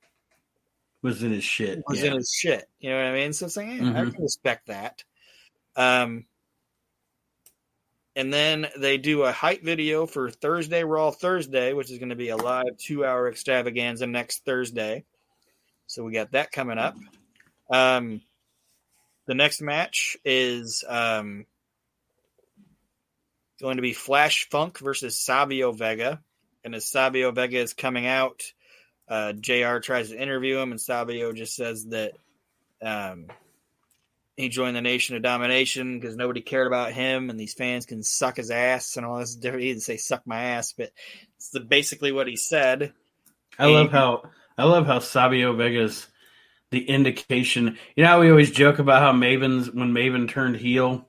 Was in his shit. was yeah. in his shit. You know what I mean? So it's like, eh, I Mhm. can respect that. Um, and then they do a hype video for Thursday Raw Thursday, which is going to be a live two hour extravaganza next Thursday. So we got that coming up. Um, the next match is um, going to be Flash Funk versus Savio Vega. And as Savio Vega is coming out, uh, JR tries to interview him, and Savio just says that um, he joined the Nation of Domination because nobody cared about him, and these fans can suck his ass and all this different. He didn't say "suck my ass," but it's the, basically what he said. I love how I love how Savio Vega's the indication. You know how we always joke about how Maven's when Maven turned heel,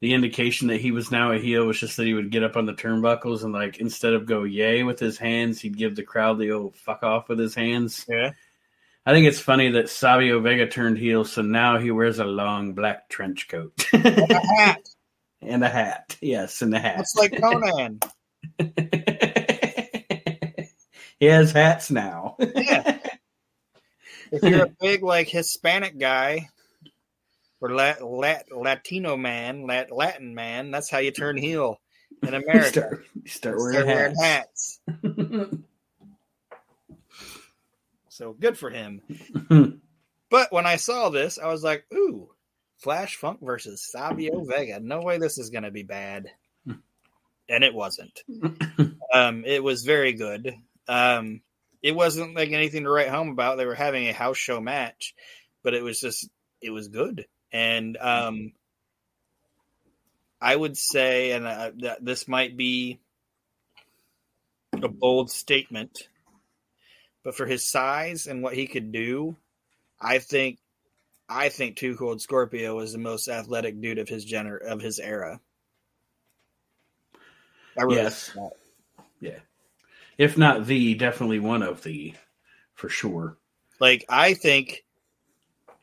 the indication that he was now a heel was just that he would get up on the turnbuckles and like instead of go yay with his hands, he'd give the crowd the old fuck off with his hands. Yeah, I think it's funny that Savio Vega turned heel, so now he wears a long black trench coat a hat. and a hat. Yes, and a hat. It's like Konnan. he has hats now. Yeah. if you're a big like Hispanic guy or Lat, Lat, Latino man, Lat, Latin man, that's how you turn heel in America. start, start Start wearing hats. So good for him. But when I saw this, I was like, ooh, Flash Funk versus Savio Vega. No way this is going to be bad. And it wasn't. Um, it was very good. Um, it wasn't like anything to write home about. They were having a house show match, but it was just, it was good. And um, I would say, and uh, this might be a bold statement, but for his size and what he could do, I think I think Two Cold Scorpio was the most athletic dude of his gener of his era. I really Yes. yeah. If not the, definitely one of the, for sure. like I think,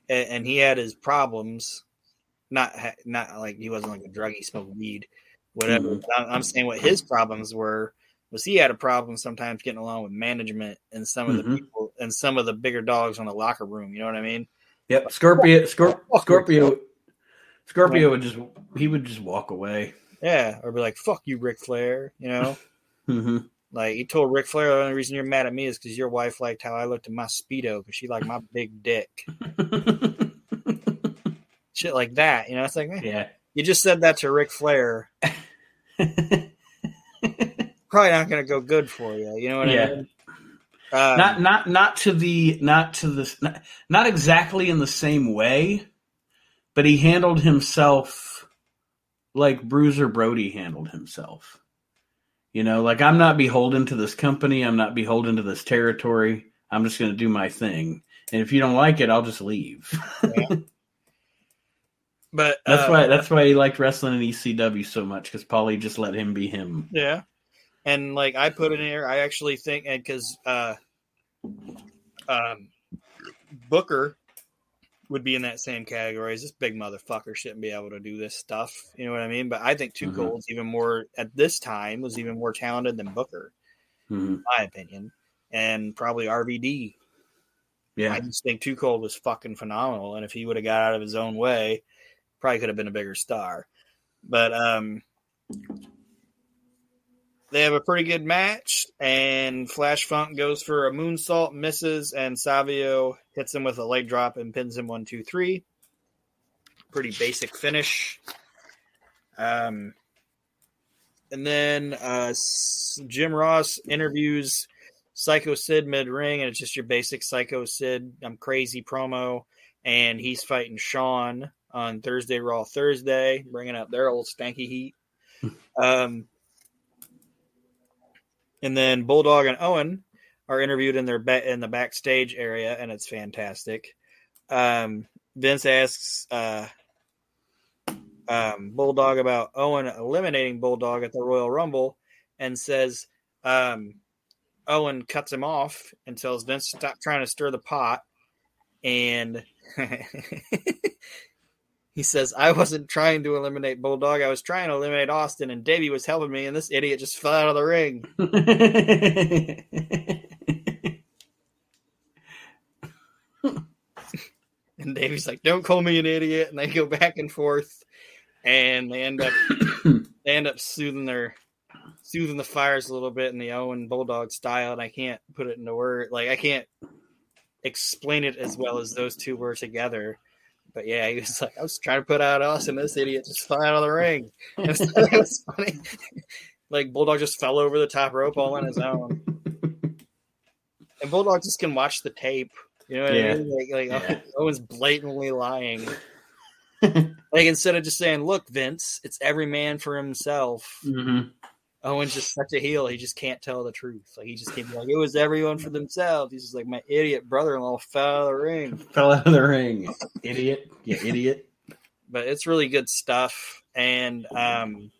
and, and he had his problems. Not not like he wasn't like a drug. He smoked weed, whatever. Mhm. I'm, I'm saying what his problems were was he had a problem sometimes getting along with management and some of the Mhm. people and some of the bigger dogs on the locker room. You know what I mean? Yep. Scorpio, Scorp- Scorpio, Scorpio would just, he would just walk away. Yeah, or be like, "Fuck you, Ric Flair." You know. hmm Like he told Ric Flair, the only reason you're mad at me is because your wife liked how I looked at my speedo because she liked my big dick. Shit like that, you know. It's like eh, yeah. you just said that to Ric Flair. Probably not going to go good for you. You know what Yeah. I mean? Um, not not not to the not to this not, not exactly in the same way, but he handled himself like Bruiser Brody handled himself. You know, like I'm not beholden to this company, I'm not beholden to this territory. I'm just going to do my thing. And if you don't like it, I'll just leave. but that's uh, why that's why he liked wrestling in ECW so much cuz Paulie just let him be him. Yeah. And like I put in here, I actually think, and because uh, um, Booker would be in that same category. As this big motherfucker shouldn't be able to do this stuff. You know what I mean? But I think Two Mhm. Cold's even more at this time was even more talented than Booker, Mhm. in my opinion, and probably RVD. Yeah. I just think Two Cold was fucking phenomenal, and if he would have got out of his own way, probably could have been a bigger star. But um, they have a pretty good match, and Flash Funk goes for a moonsault, misses, and Savio hits him with a leg drop and pins him one, two, three. Pretty basic finish. Um, and then uh, Jim Ross interviews Psycho Sid mid ring, and it's just your basic Psycho Sid, I'm crazy promo. And he's fighting Shawn on Thursday Raw Thursday, bringing up their old stanky heat. um, and then Bulldog and Owen are interviewed in their ba- in the backstage area, and it's fantastic. Um, Vince asks uh, um, Bulldog about Owen eliminating Bulldog at the Royal Rumble, and says um, Owen cuts him off and tells Vince to stop trying to stir the pot, and he says, "I wasn't trying to eliminate Bulldog. I was trying to eliminate Austin, and Davey was helping me, and this idiot just fell out of the ring." And Davey's like, "Don't call me an idiot," and they go back and forth, and they end up they end up soothing their soothing the fires a little bit in the Owen Bulldog style, and I can't put it into word like I can't explain it as well as those two were together. But yeah, he was like, I was trying to put out Austin, this idiot just fell out of the ring. It was, it was funny. like Bulldog just fell over the top rope all on his own, and Bulldog just can watch the tape. You know what Yeah. I mean? Like, like Yeah. Owen's blatantly lying. like instead of just saying, "Look, Vince, it's every man for himself." Mhm. Owen's just such a heel; he just can't tell the truth. Like he just can't be like, "It was everyone for themselves." He's just like, "My idiot brother-in-law fell out of the ring." Fell out of the ring. Idiot. You idiot. But it's really good stuff, and um,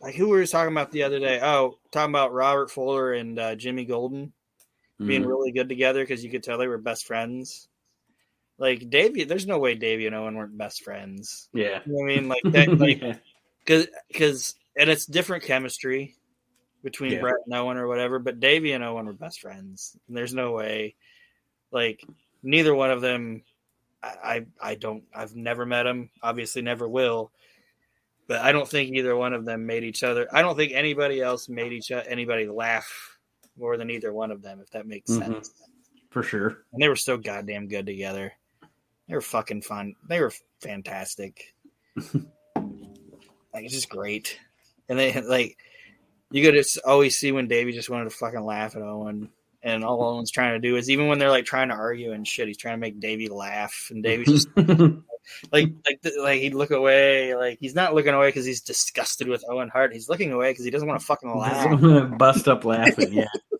like who we were talking about the other day? Oh, talking about Robert Fuller and uh, Jimmy Golden being Mhm. really good together because you could tell they were best friends. Like Davey, there's no way Davey and Owen weren't best friends. Yeah. You know I mean? Like that, like Yeah. Because and it's different chemistry between Yeah. Bret and Owen or whatever. But Davey and Owen were best friends. And there's no way, like neither one of them. I, I I don't. I've never met them. Obviously, never will. But I don't think either one of them made each other. I don't think anybody else made each anybody laugh more than either one of them. If that makes Mhm. sense. For sure. And they were so goddamn good together. They were fucking fun. They were fantastic. like it's just great. And they like you could just always see when Davey just wanted to fucking laugh at Owen. And all Owen's trying to do is even when they're like trying to argue and shit, he's trying to make Davey laugh. And Davey's just like like like he'd look away, like he's not looking away because he's disgusted with Owen Hart. He's looking away because he doesn't want to fucking laugh. Bust up laughing. Yeah.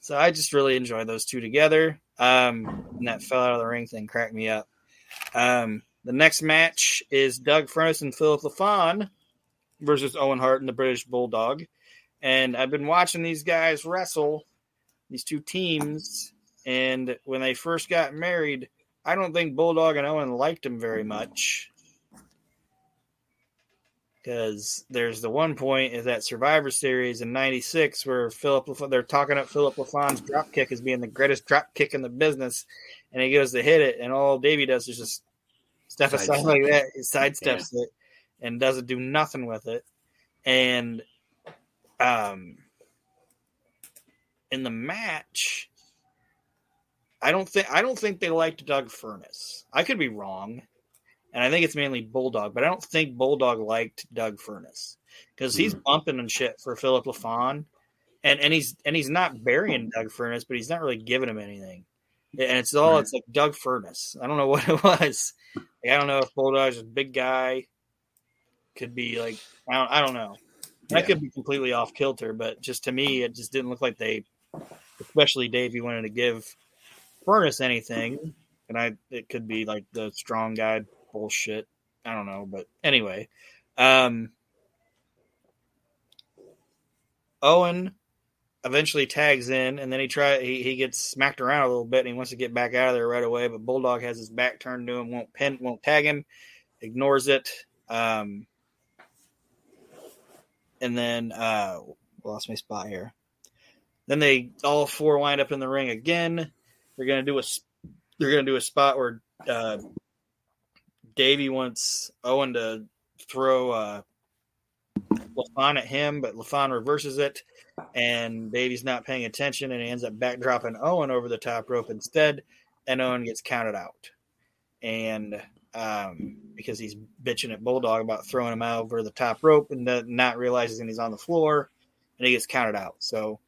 So I just really enjoy those two together. Um, and that fell out of the ring thing cracked me up. Um, the next match is Doug Furnace and Philip LaFon versus Owen Hart and the British Bulldog. And I've been watching these guys wrestle, these two teams. And when they first got married, I don't think Bulldog and Owen liked him very much. Because there's the one point is that Survivor Series in '96 where Philip Laf- they're talking up Philip LaFon's drop kick as being the greatest drop kick in the business, and he goes to hit it, and all Davey does is just step aside Sidestep. like that. He sidesteps it and doesn't do nothing with it. And um, in the match, I don't think I don't think they liked Doug Furnace. I could be wrong, and I think it's mainly Bulldog, but I don't think Bulldog liked Doug Furnace because he's bumping and shit for Philip LaFon, and and he's and he's not burying Doug Furnace, but he's not really giving him anything. And it's all Right. it's like Doug Furnace. I don't know what it was. Like, I don't know if Bulldog's a big guy. Could be like I don't I don't know. Yeah. Could be completely off kilter, but just to me, it just didn't look like they, especially Davey, wanted to give Furnace anything. And I, it could be like the strong guy bullshit. I don't know, but anyway, um, Owen eventually tags in, and then he try he, he gets smacked around a little bit, and he wants to get back out of there right away. But Bulldog has his back turned to him, won't pin, won't tag him, ignores it. Um, and then uh, lost my spot here. Then they all four wind up in the ring again. They're gonna do a they're gonna do a spot where uh, Davey wants Owen to throw uh, LaFon at him, but LaFon reverses it, and Baby's not paying attention, and he ends up backdropping Owen over the top rope instead, and Owen gets counted out. And um, because he's bitching at Bulldog about throwing him out over the top rope and not realizing he's on the floor, and he gets counted out. So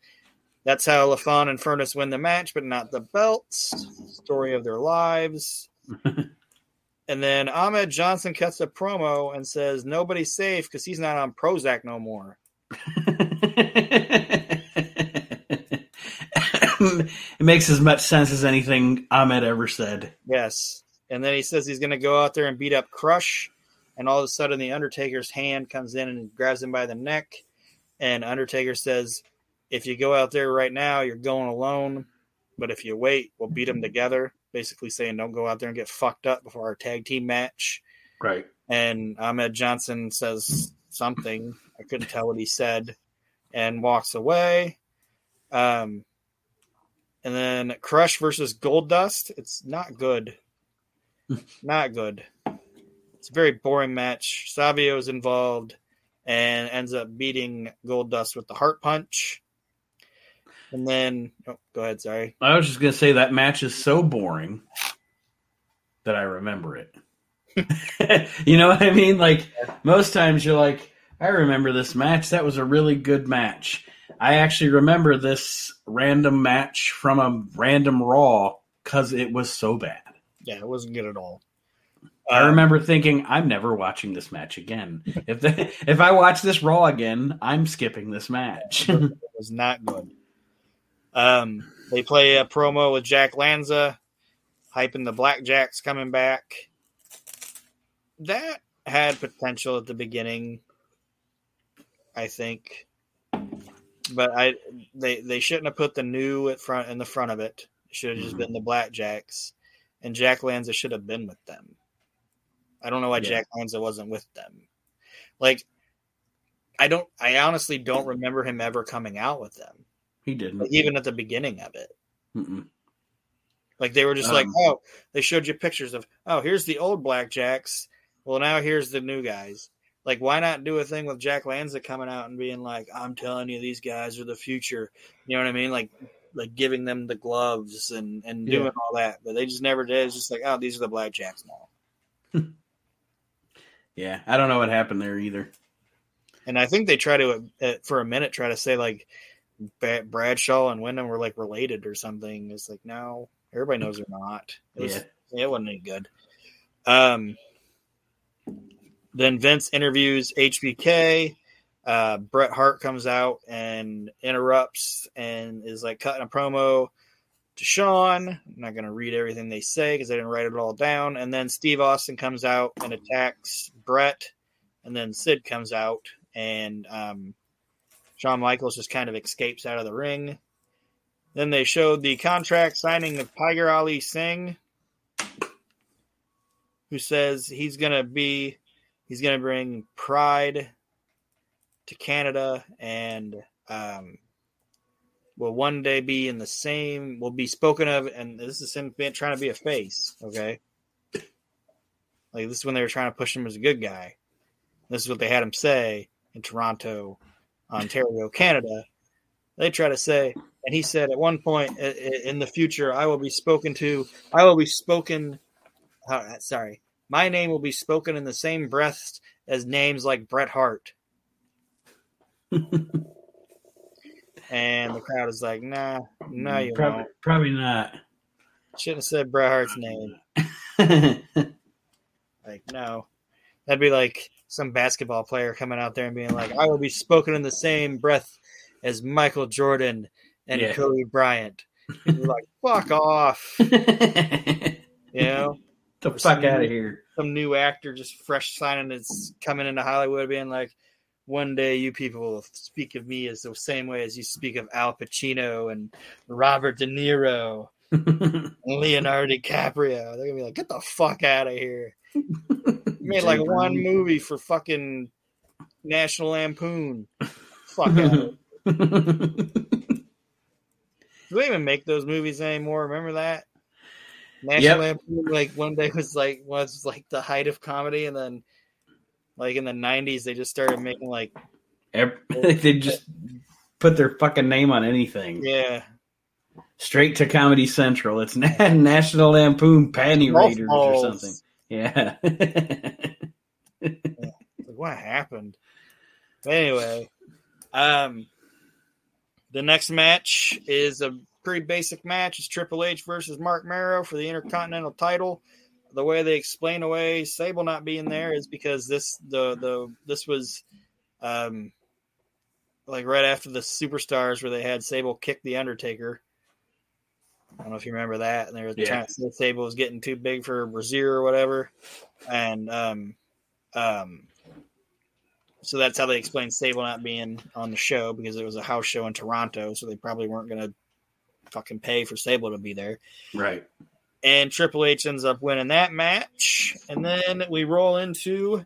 that's how LaFon and Furnace win the match, but not the belts. Story of their lives. and then Ahmed Johnson cuts a promo and says nobody's safe because he's not on Prozac no more. it makes as much sense as anything Ahmed ever said. Yes. And then he says he's going to go out there and beat up Crush. And all of a sudden, the Undertaker's hand comes in and grabs him by the neck. And Undertaker says, If you go out there right now, you're going alone. But if you wait, we'll beat them together. Basically saying, Don't go out there and get fucked up before our tag team match. Right. And Ahmed Johnson says something. I couldn't tell what he said. And walks away. Um, and then Crush versus Goldust. It's not good. not good. It's a very boring match. Savio is involved and ends up beating Goldust with the heart punch. And then, oh, go ahead. Sorry. I was just gonna say that match is so boring that I remember it. you know what I mean? Like most times, you're like, I remember this match. That was a really good match. I actually remember this random match from a random Raw because it was so bad. Yeah, it wasn't good at all. I um, remember thinking, I'm never watching this match again. if the, if I watch this Raw again, I'm skipping this match. it was not good. Um, they play a promo with Jack Lanza, hyping the Blackjacks coming back. That had potential at the beginning, I think, but I they they shouldn't have put the new at front in the front of it. It should have just mm-hmm. been the Blackjacks, and Jack Lanza should have been with them. I don't know why yeah. Jack Lanza wasn't with them. Like, I don't. I honestly don't remember him ever coming out with them. He didn't. Like, even at the beginning of it. Mm-mm. Like they were just um, like, oh, they showed you pictures of, oh, here's the old blackjacks. Well, now here's the new guys. Like, why not do a thing with Jack Lanza coming out and being like, I'm telling you, these guys are the future. You know what I mean? Like, like giving them the gloves and and doing yeah. all that, but they just never did. It's just like, oh, these are the blackjacks now. yeah, I don't know what happened there either. And I think they try to, uh, for a minute, try to say like Bradshaw and Windham were like related or something. It's like no, everybody knows they're not. It was, yeah. it wasn't any good. Um, then Vince interviews HBK. Uh, Bret Hart comes out and interrupts and is like cutting a promo to Shawn. I'm not going to read everything they say because I didn't write it all down. And then Steve Austin comes out and attacks Bret. And then Sid comes out and um, Shawn Michaels just kind of escapes out of the ring. Then they showed the contract signing of Tiger Ali Singh, who says he's going to be, he's going to bring pride to Canada and um, will one day be in the same, will be spoken of. And this is him trying to be a face, okay? Like this is when they were trying to push him as a good guy. This is what they had him say in Toronto Ontario, Canada, they try to say, and he said at one point in the future, I will be spoken to, I will be spoken, uh, sorry, my name will be spoken in the same breath as names like Bret Hart. and the crowd is like, nah, no, you probably, won't. Probably not. Shouldn't have said Bret Hart's name. like, no. That'd be like some basketball player coming out there and being like, "I will be spoken in the same breath as Michael Jordan and yeah. Kobe Bryant." like, "Fuck off!" you know, the fuck out of here. Some new actor just fresh signing is coming into Hollywood, being like, one day you people will speak of me as the same way as you speak of Al Pacino and Robert De Niro and Leonardo DiCaprio. They're gonna be like, get the fuck out of here. You made like one movie for fucking National Lampoon. Fuck out. Do they even make those movies anymore? Remember that? National Yep. Lampoon, like one day was like was like the height of comedy, and then like in the '90s they just started making like Ev- they just put their fucking name on anything. yeah, Straight to Comedy Central. It's Na- National Lampoon Panty Raiders or something. Yeah. Like, what happened? Anyway, um, the next match is a pretty basic match. It's Triple H versus Marc Mero for the Intercontinental title. The way they explain away Sable not being there is because this the the this was um like right after the Superstars where they had Sable kick the Undertaker. I don't know if you remember that, and they were Yeah. trying to say Sable was getting too big for Brazier or whatever, and um um so that's how they explained Sable not being on the show because it was a house show in Toronto, so they probably weren't going to fucking pay for Sable to be there. right. And Triple H ends up winning that match, and then we roll into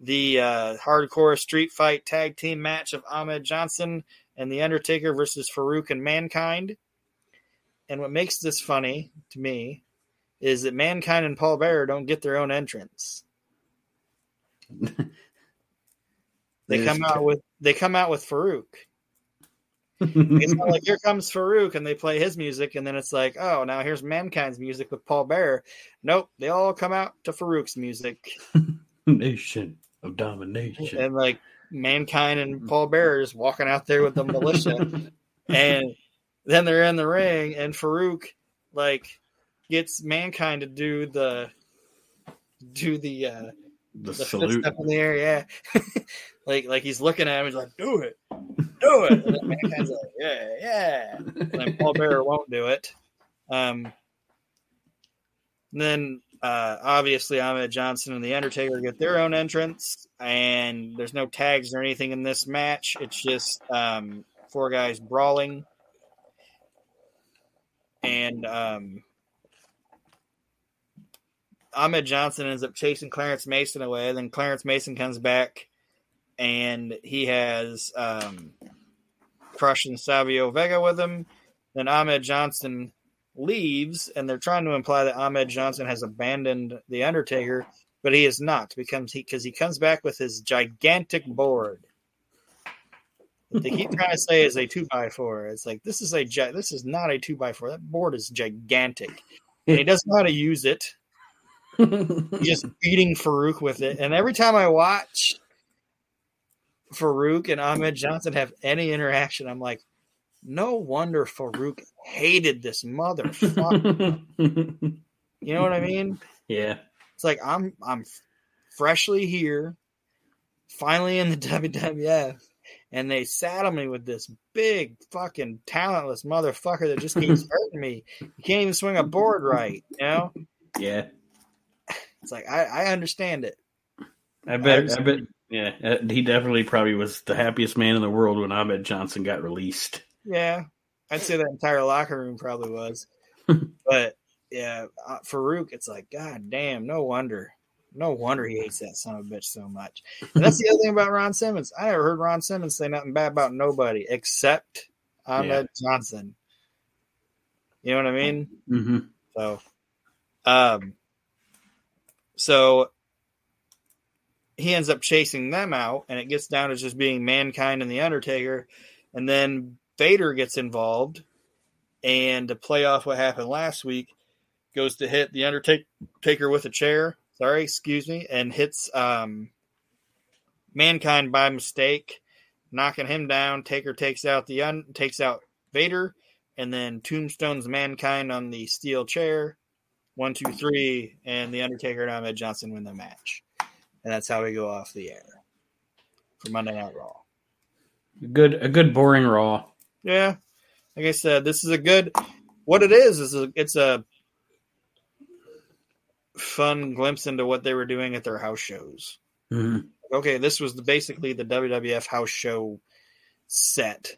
the uh, hardcore street fight tag team match of Ahmed Johnson and The Undertaker versus Farouk and Mankind. And what makes this funny to me is that Mankind and Paul Bearer don't get their own entrance. They come out with they come out with Farouk. It's not like here comes Farouk and they play his music, and then it's like, oh, now here's Mankind's music with Paul Bearer. Nope, they all come out to Farouk's music, Nation of domination. and like Mankind and Paul Bearer is walking out there with the militia, and then they're in the ring, and Farouk like gets Mankind to do the do the uh the the salute. up in the air, yeah. like like he's looking at him, he's like, "Do it, do it." And then Mankind's like, "Yeah, yeah." And then Paul Bearer won't do it. Um, and then uh, obviously Ahmed Johnson and the Undertaker get their own entrance, and there's no tags or anything in this match. It's just um, four guys brawling, and um, Ahmed Johnson ends up chasing Clarence Mason away. Then Clarence Mason comes back, and he has um, Crush and Savio Vega with him. Then Ahmed Johnson leaves, and they're trying to imply that Ahmed Johnson has abandoned the Undertaker, but he is not because he because he comes back with his gigantic board. What they keep trying to say is a two by four. It's like this is a this is not a two by four. That board is gigantic, and he doesn't know how to use it. Just beating Farouk with it. And every time I watch Farouk and Ahmed Johnson have any interaction, I'm like, no wonder Farouk hated this motherfucker. you know what I mean? yeah. It's like I'm I'm freshly here, finally in the WWF, and they saddle me with this big fucking talentless motherfucker that just keeps hurting me. You can't even swing a board right, you know? Yeah. It's like I, I understand it. I bet. I bet. Yeah, uh, he definitely probably was the happiest man in the world when Ahmed Johnson got released. Yeah, I'd say that entire locker room probably was. but yeah, uh, Farouk, it's like, God damn, no wonder. No wonder he hates that son of a bitch so much. And that's the other thing about Ron Simmons. I never heard Ron Simmons say nothing bad about nobody except Ahmed Johnson. You know what I mean? Mm-hmm. So, um, so he ends up chasing them out, and it gets down to just being Mankind and the Undertaker, and then Vader gets involved, and to play off what happened last week, goes to hit the Undertaker with a chair. Sorry, excuse me, and hits um, Mankind by mistake, knocking him down. Taker takes out the un- takes out Vader, and then tombstones Mankind on the steel chair. One, two, three, and the Undertaker and Ahmed Johnson win the match, and that's how we go off the air for Monday Night Raw. Good, a good boring Raw. Yeah, like I said, this is a good. What it is is a, it's a fun glimpse into what they were doing at their house shows. Mm-hmm. okay, this was the, basically the WWF house show set.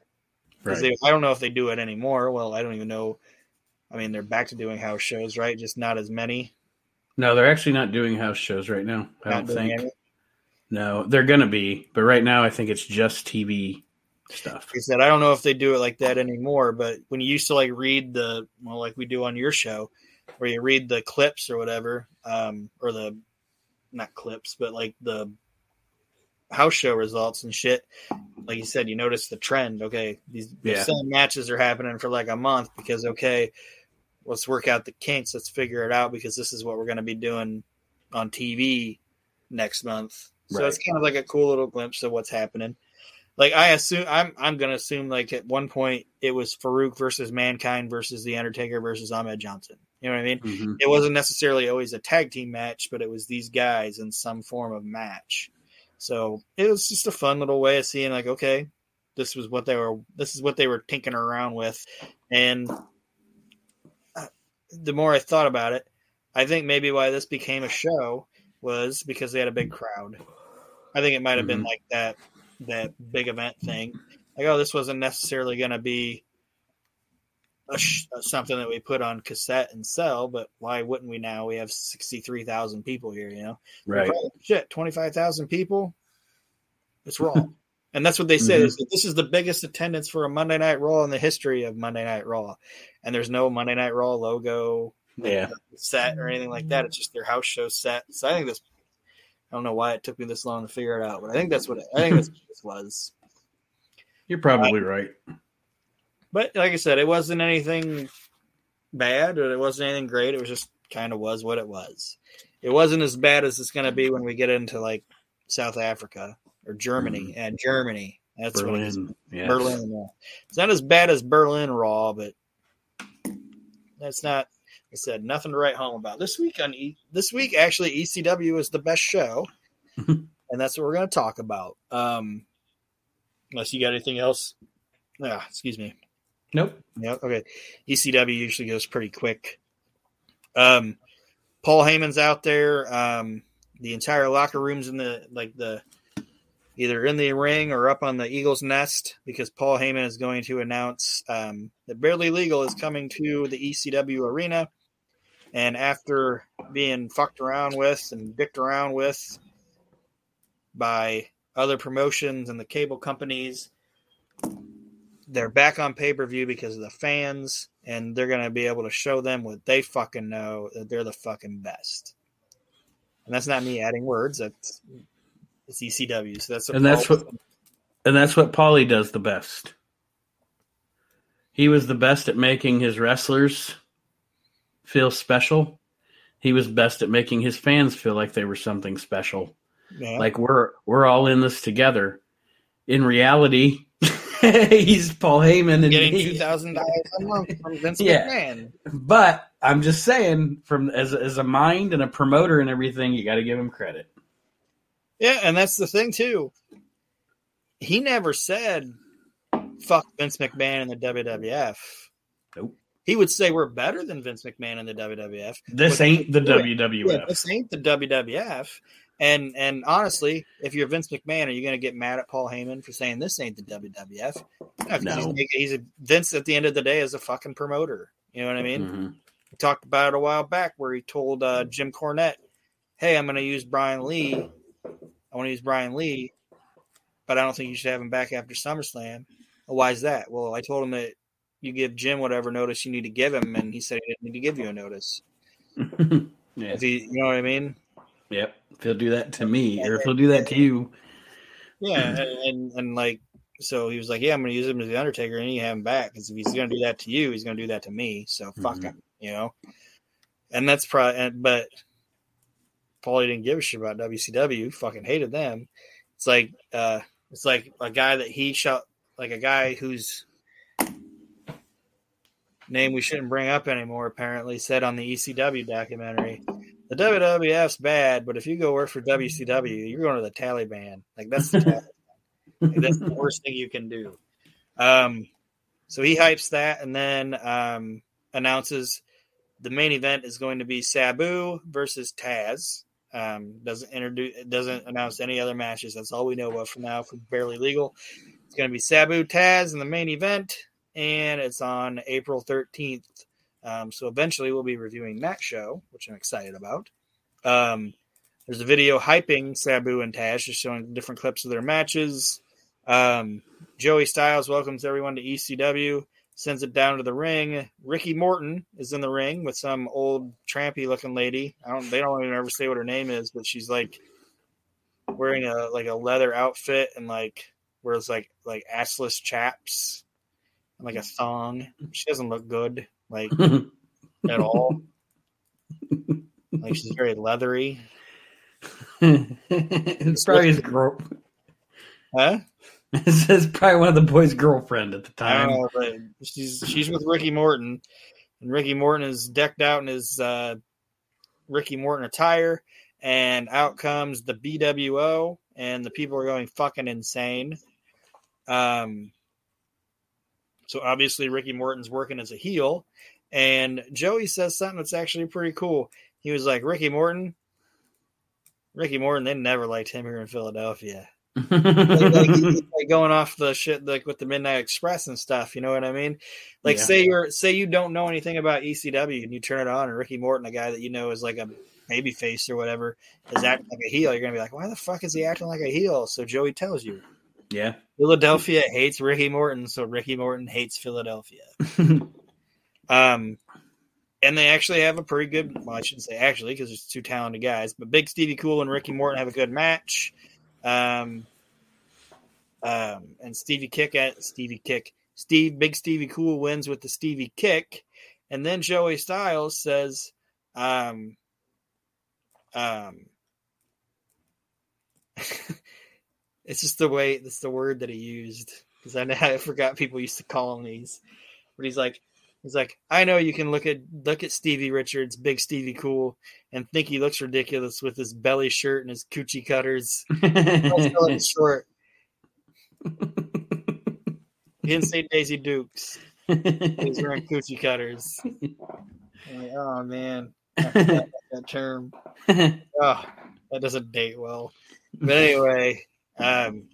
Right. They, I don't know if they do it anymore. Well, I don't even know. I mean, they're back to doing house shows, right? Just not as many. No, they're actually not doing house shows right now. I Not don't think. any. No, they're gonna be, but right now I think it's just TV stuff. I said, I don't know if they do it like that anymore, but when you used to like read the well, like we do on your show, where you read the clips or whatever, um, or the not clips, but like the house show results and shit. Like you said, you notice the trend. Okay, these the Yeah. same matches are happening for like a month because okay, let's work out the kinks. Let's figure it out because this is what we're going to be doing on TV next month. So Right. it's kind of like a cool little glimpse of what's happening. Like I assume, I'm I'm gonna assume like at one point it was Farouk versus Mankind versus The Undertaker versus Ahmed Johnson. You know what I mean? Mhm. It wasn't necessarily always a tag team match, but it was these guys in some form of match. So it was just a fun little way of seeing like, okay, this was what they were. This is what they were tinkering around with, and the more I thought about it, I think maybe why this became a show was because they had a big crowd. I think it might have been Mhm. like that that big event thing. Like, oh, this wasn't necessarily going to be a sh- something that we put on cassette and sell, but why wouldn't we now? We have sixty three thousand people here, you know. Right. Oh, shit, twenty five thousand people. It's Raw, and that's what they said. Mhm. Is this is the biggest attendance for a Monday Night Raw in the history of Monday Night Raw, and there's no Monday Night Raw logo Yeah. set or anything like that. It's just their house show set. So I think this. I don't know why it took me this long to figure it out, but I think that's what it, I think that's what this was. You're probably right. But like I said, it wasn't anything bad or it wasn't anything great. It was just kind of was what it was. It wasn't as bad as it's going to be when we get into like South Africa or Germany and Germany. That's what it is. Berlin. Yes. Berlin. Yeah. It's not as bad as Berlin Raw, but that's not. like I said nothing to write home about this week. On e, this week, actually, ECW is the best show, and that's what we're going to talk about. Um, unless you got anything else. Yeah, excuse me. Nope. Yeah, okay. ECW usually goes pretty quick. Um, Paul Heyman's out there. Um, the entire locker room's in the like the either in the ring or up on the Eagles' nest because Paul Heyman is going to announce um, that Barely Legal is coming to the ECW arena. And after being fucked around with and dicked around with by other promotions and the cable companies, they're back on pay per view because of the fans, and they're going to be able to show them what they fucking know that they're the fucking best. And that's not me adding words. That's it's ECW. So that's what And that's what and that's what Paulie does the best. He was the best at making his wrestlers feel special. He was best at making his fans feel like they were something special. Yeah. Like we're we're all in this together. In reality, he's Paul Heyman and getting two thousand dollars a month from Vince Yeah. McMahon. But I'm just saying, from as as a mind and a promoter and everything, you got to give him credit. Yeah, and that's the thing too. He never said fuck Vince McMahon in the WWF. Nope. He would say we're better than Vince McMahon in the WWF. This ain't the WWF. Yeah, this ain't the WWF. And and honestly, if you're Vince McMahon, are you going to get mad at Paul Heyman for saying this ain't the WWF? No, No. He's, making- he's a, Vince at the end of the day is a fucking promoter. You know what I mean? Mhm. We talked about it a while back where he told uh, Jim Cornette, "Hey, I'm going to use Brian Lee. I want to use Brian Lee, but I don't think you should have him back after SummerSlam." Well, why is that? Well, I told him that you give Jim whatever notice you need to give him, and he said he didn't need to give you a notice. yeah. If he, you know what I mean? Yep. If he'll do that to me, or if he'll do that to you, Yeah, and, and and like so he was like, yeah, I'm going to use him as the Undertaker, and you have him back because if he's going to do that to you, he's going to do that to me. So fuck Mhm. him, you know. And that's probably, but Paulie didn't give a shit about WCW. Fucking hated them. It's like, uh, it's like a guy that he shot, like a guy whose name we shouldn't bring up anymore. Apparently, said on the ECW documentary. The WWF's bad, but if you go work for WCW, you're going to the Taliban. Like that's the Taliban. Like, that's the worst thing you can do. Um, so he hypes that and then um, announces the main event is going to be Sabu versus Taz. Um, doesn't introduce, doesn't announce any other matches. That's all we know about for now for Barely Legal. It's going to be Sabu Taz in the main event, and it's on April 13th. Um, so eventually we'll be reviewing that show, which I'm excited about. Um, there's a video hyping Sabu and Taz, just showing different clips of their matches. Um, Joey Styles welcomes everyone to ECW, sends it down to the ring. Ricky Morton is in the ring with some old trampy looking lady. I don't. They don't even ever say what her name is, but she's like wearing a like a leather outfit and like wears like like assless chaps and like a thong. She doesn't look good like at all. like she's very leathery. it's probably his girl. Huh? It's probably one of the boys' girlfriend at the time. know, she's she's with Ricky Morton, and Ricky Morton is decked out in his uh, Ricky Morton attire, and out comes the BWO, and the people are going fucking insane. Um, so obviously Ricky Morton's working as a heel, and Joey says something that's actually pretty cool. He was like, "Ricky Morton, Ricky Morton, they never liked him here in Philadelphia." Like, like, like, going off the shit like with the Midnight Express and stuff. You know what I mean? Like Yeah. say you're say you don't know anything about ECW and you turn it on and Ricky Morton, a guy that you know is like a baby face or whatever, is acting like a heel. You're gonna be like, why the fuck is he acting like a heel? So Joey tells you. yeah. Philadelphia hates Ricky Morton, so Ricky Morton hates Philadelphia. Um, and they actually have a pretty good. Well, I shouldn't say actually because there's two talented guys, but Big Stevie Cool and Ricky Morton have a good match. Um, um, and Stevie Kick at Stevie Kick. Steve Big Stevie Cool wins with the Stevie Kick, and then Joey Styles says, um, um, it's just the way it's the word that he used because I know I forgot people used to call him these. But he's like, he's like, I know you can look at look at Stevie Richards, Big Stevie Cool, and think he looks ridiculous with his belly shirt and his coochie cutters. Go short. He didn't say Daisy Dukes. He's wearing coochie cutters. Like, oh man, I that term. Oh, that doesn't date well. But anyway, um,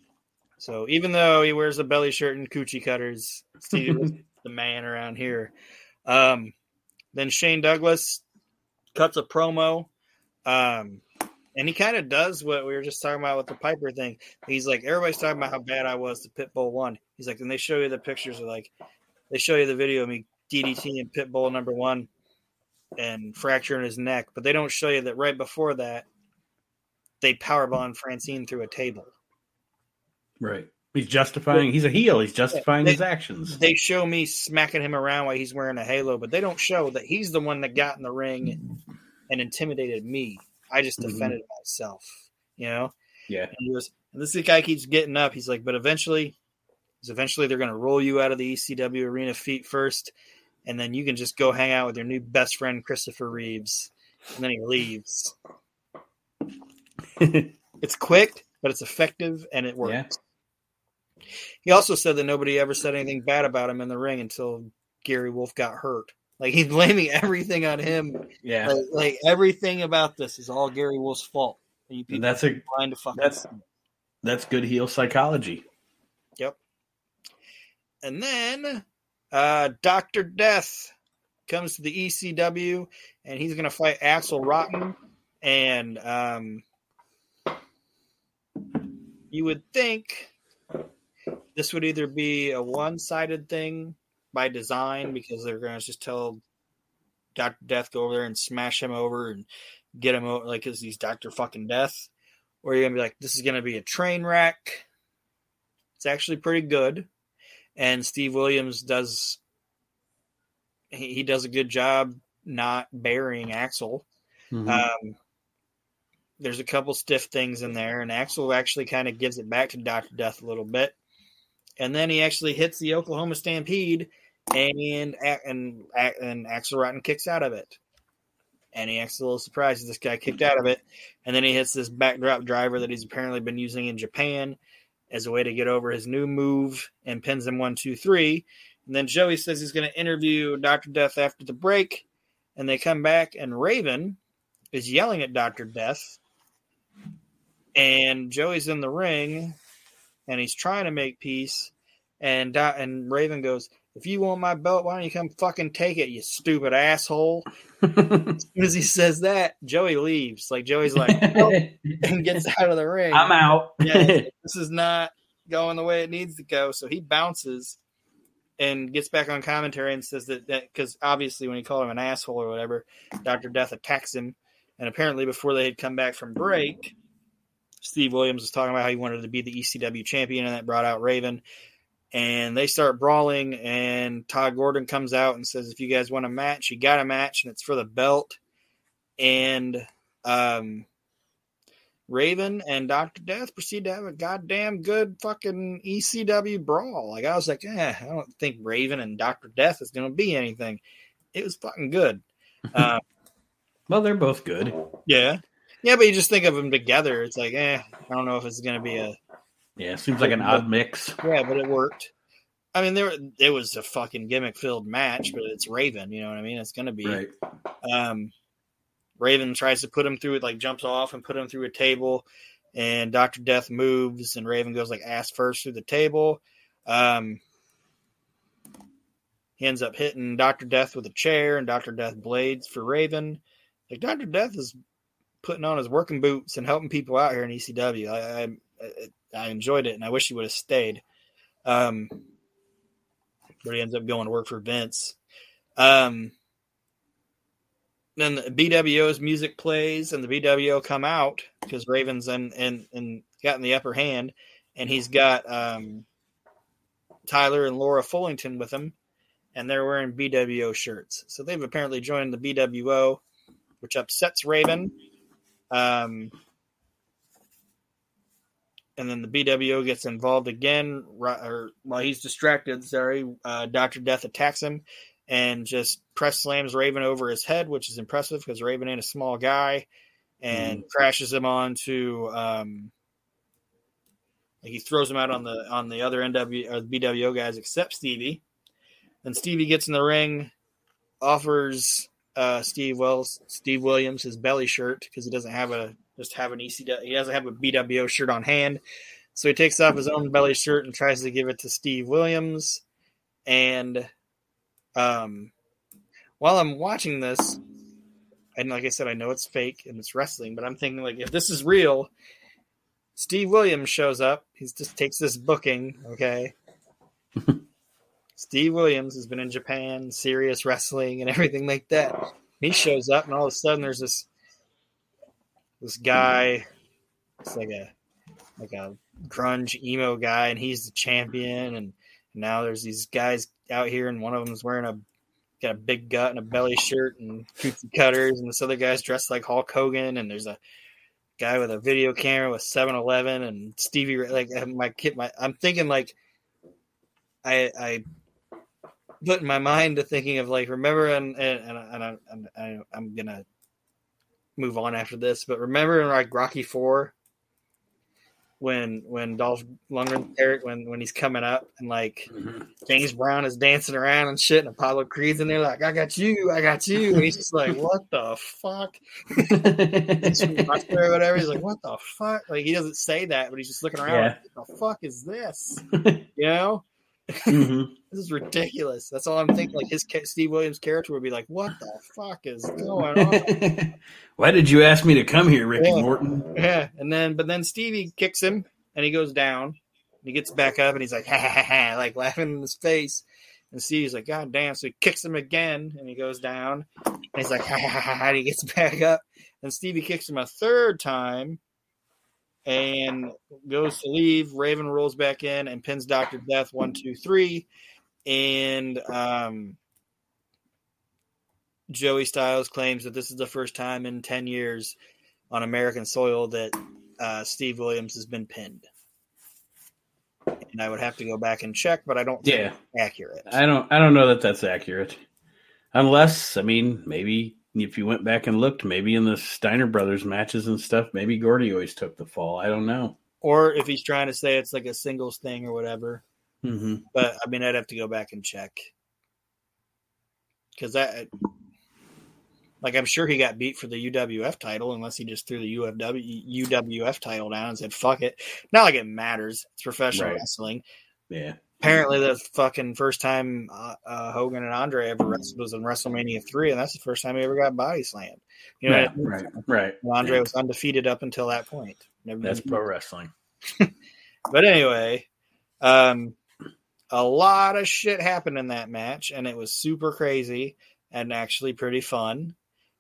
so even though he wears a belly shirt and coochie cutters, Steve is the man around here. Um, then Shane Douglas cuts a promo. Um, and he kind of does what we were just talking about with the Piper thing. He's like, everybody's talking about how bad I was to Pitbull one. He's like, and they show you the pictures of like, they show you the video of me DDT and Pitbull number one and fracturing his neck, but they don't show you that right before that they powerbomb Francine through a table. right. He's justifying. He's a heel. He's justifying They- his actions. They show me smacking him around while he's wearing a halo, but they don't show that he's the one that got in the ring and intimidated me. I just Mhm. defended myself, you know. Yeah. And goes, and this guy keeps getting up. He's like, but eventually, eventually they're going to roll you out of the ECW arena feet first, and then you can just go hang out with your new best friend Christopher Reeves. And then he leaves. It's quick, but it's effective and it works. Yeah. He also said that nobody ever said anything bad about him in the ring until Gary Wolfe got hurt. Like he's blaming everything on him. yeah. Like, like everything about this is all Gary Wolfe's fault. And you That's a blind to fucking that's- that's good heel psychology. Yep. And then uh, Doctor Death comes to the ECW, and he's going to fight Axel Rotten. And um, you would think this would either be a one-sided thing by design because they're going to just tell Doctor Death go over there and smash him over and get him over like because he's Doctor Fucking Death, or you're going to be like this is going to be a train wreck. It's actually pretty good, and Steve Williams does he, he does a good job not burying Axel. Mhm. Um, there's a couple stiff things in there, and Axel actually kind of gives it back to Doctor Death a little bit, and then he actually hits the Oklahoma Stampede, and and and Axel Rotten kicks out of it, and he acts a little surprised that this guy kicked out of it, and then he hits this backdrop driver that he's apparently been using in Japan as a way to get over his new move, and pins him one two three, and then Joey says he's going to interview Doctor Death after the break, and they come back, and Raven is yelling at Doctor Death. And Joey's in the ring, and he's trying to make peace, and Do- and Raven goes, "If you want my belt, why don't you come fucking take it, you stupid asshole?" As soon as he says that, Joey leaves. Like Joey's like, "Nope," and gets out of the ring. I'm out. Yeah, this is not going the way it needs to go. So he bounces and gets back on commentary and says that because obviously when he called him an asshole or whatever, Doctor Death attacks him. And apparently, before they had come back from break, Steve Williams was talking about how he wanted to be the ECW champion, and that brought out Raven. And they start brawling, and Todd Gordon comes out and says, "If you guys want a match, you got a match, and it's for the belt." And um, Raven and Doctor Death proceed to have a goddamn good fucking ECW brawl. Like I was like, eh, I don't think Raven and Doctor Death is going to be anything. It was fucking good. Uh, well, they're both good. yeah, yeah, but you just think of them together. It's like, eh, I don't know if it's going to be a Yeah, seems like an odd mix. yeah, but it worked. I mean, there it was a fucking gimmick filled match, but it's Raven. You know what I mean? It's going to be. Right. Um, Raven tries to put him through it, like jumps off and put him through a table, and Doctor Death moves, and Raven goes like ass first through the table. Um, he ends up hitting Doctor Death with a chair, and Doctor Death blades for Raven. Like Doctor Death is putting on his working boots and helping people out here in ECW. I I, I enjoyed it, and I wish he would have stayed. Um, but he ends up going to work for Vince. Um, then the BWO's music plays and the BWO come out because Ravens and and and gotten the upper hand, and he's got um, Tyler and Laura Fullington with him, and they're wearing BWO shirts. So they've apparently joined the BWO, which upsets Raven. Um, and then the BWO gets involved again, or while he's distracted, sorry, uh, Doctor Death attacks him and just press slams Raven over his head, which is impressive because Raven ain't a small guy, and mm. crashes him onto. Um, he throws him out on the on the other NW or the BWO guys except Stevie. Then Stevie gets in the ring, offers uh, Steve Wells Steve Williams his belly shirt because he doesn't have a just have an ECW he doesn't have a BWO shirt on hand. So he takes off his own belly shirt and tries to give it to Steve Williams. And um, while I'm watching this, and like I said, I know it's fake and it's wrestling, but I'm thinking like if this is real, Steve Williams shows up. He just takes this booking, okay. Steve Williams has been in Japan, serious wrestling, and everything like that. He shows up, and all of a sudden, there's this this guy. It's like a like a grunge emo guy, and he's the champion. And now there's these guys out here, and one of them's wearing a got a big gut and a belly shirt and cookie cutters, and this other guy's dressed like Hulk Hogan, and there's a guy with a video camera with 7-Eleven and Stevie. Like my kid, my I'm thinking like I I put in my mind to thinking of like remember and and and, I, and I, I'm gonna move on after this, but remember in like Rocky Four when when Dolph Lundgren Eric when when he's coming up and like mm-hmm. James Brown is dancing around and shit and Apollo Creed's in there like I got you I got you and he's just like what the fuck or whatever he's like what the fuck like he doesn't say that but he's just looking around yeah. like, what the fuck is this you know mm-hmm. This is ridiculous that's all I'm thinking like his Steve Williams character would be like what the fuck is going on why did you ask me to come here, Ricky yeah. Morton? Yeah, and then but then Stevie kicks him and he goes down. And he gets back up and he's like ha ha ha, ha like laughing in his face. And Stevie's like, God damn! So he kicks him again and he goes down. And he's like ha ha ha, ha and he gets back up. And Stevie kicks him a third time and goes to leave. Raven rolls back in and pins Doctor Death one two three. And um Joey Styles claims that this is the first time in 10 years on American soil that uh, Steve Williams has been pinned. And I would have to go back and check, but I don't think yeah. accurate. I don't I don't know that that's accurate. Unless, I mean, maybe if you went back and looked, maybe in the Steiner Brothers matches and stuff, maybe Gordy always took the fall. I don't know. Or if he's trying to say it's like a singles thing or whatever. Mm-hmm. But I mean, I'd have to go back and check because that Like I'm sure he got beat for the UWF title, unless he just threw the UFW UWF title down and said "fuck it." Not like it matters. It's professional Right. wrestling. Yeah. Apparently, the fucking first time uh, uh, Hogan and Andre ever wrestled was in WrestleMania three, and that's the first time he ever got body slammed. You know, Yeah, what I mean? right. Right. And Andre Yeah. was undefeated up until that point. Never That's pro wrestling. But anyway, um, a lot of shit happened in that match, and it was super crazy and actually pretty fun.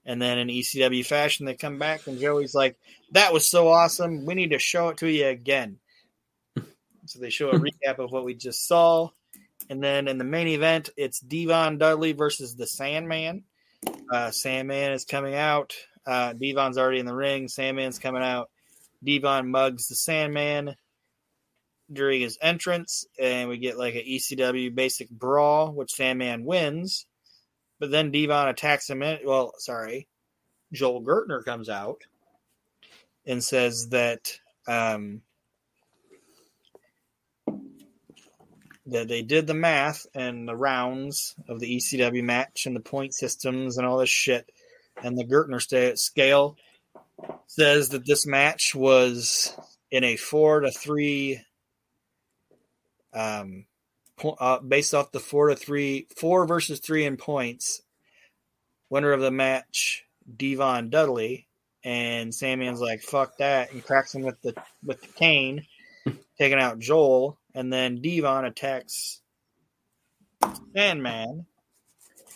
And then in ECW fashion, they come back, and Joey's like, "That was so awesome! We need to show it to you again." so they show a recap of what we just saw, and then in the main event, it's Devon Dudley versus the Sandman. Uh, Sandman is coming out. Uh, Devon's already in the ring. Sandman's coming out. Devon mugs the Sandman during his entrance, and we get like an ECW basic brawl, which Sandman wins. But then Devon attacks him. In, well, sorry, Joel Gertner comes out and says that um, that they did the math and the rounds of the ECW match and the point systems and all this shit, and the Gertner scale says that this match was in a four to three um uh, based off the four to three four versus three in points winner of the match devon dudley. And Sandman's like fuck that and cracks him with the with the cane taking out joel. And then devon attacks sandman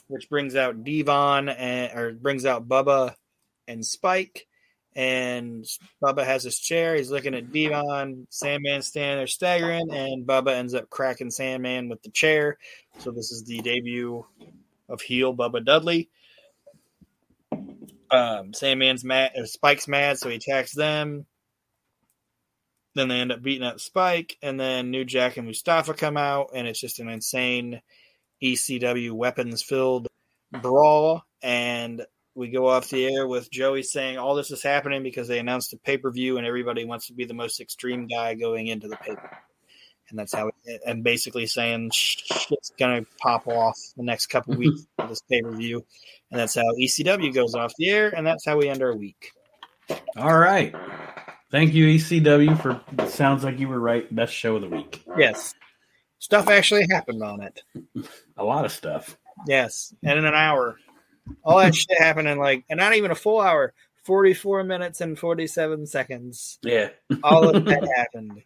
which brings out devon and or brings out bubba and spike and Bubba has his chair. He's looking at Devon. Sandman standing there staggering, and Bubba ends up cracking Sandman with the chair. So this is the debut of heel Bubba Dudley. Um, Sandman's mad, uh, Spike's mad, so he attacks them. Then they end up beating up Spike, and then New Jack and Mustafa come out, and it's just an insane ECW weapons filled brawl. And we go off the air with Joey saying all this is happening because they announced a pay per view and everybody wants to be the most extreme guy going into the paper. And that's how, it, and basically saying shit's going to pop off the next couple weeks of this pay per view. And that's how ECW goes off the air. And that's how we end our week. All right. Thank you, ECW, for sounds like you were right. Best show of the week. Yes. Stuff actually happened on it. A lot of stuff. Yes. And in an hour. All that shit happened in like, and not even a full hour, 44 minutes and 47 seconds. Yeah. All of that happened.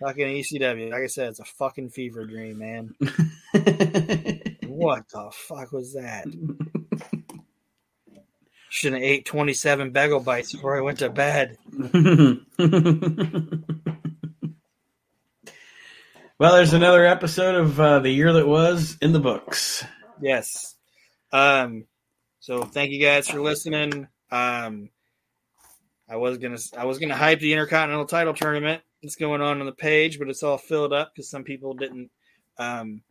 Fucking ECW. Like I said, it's a fucking fever dream, man. What the fuck was that? Should have ate 27 bagel bites before I went to bed. well, there's another episode of uh, the year that was in the books. Yes. Um. So thank you guys for listening. Um. I was gonna I was gonna hype the Intercontinental Title tournament that's going on on the page, but it's all filled up because some people didn't. Um.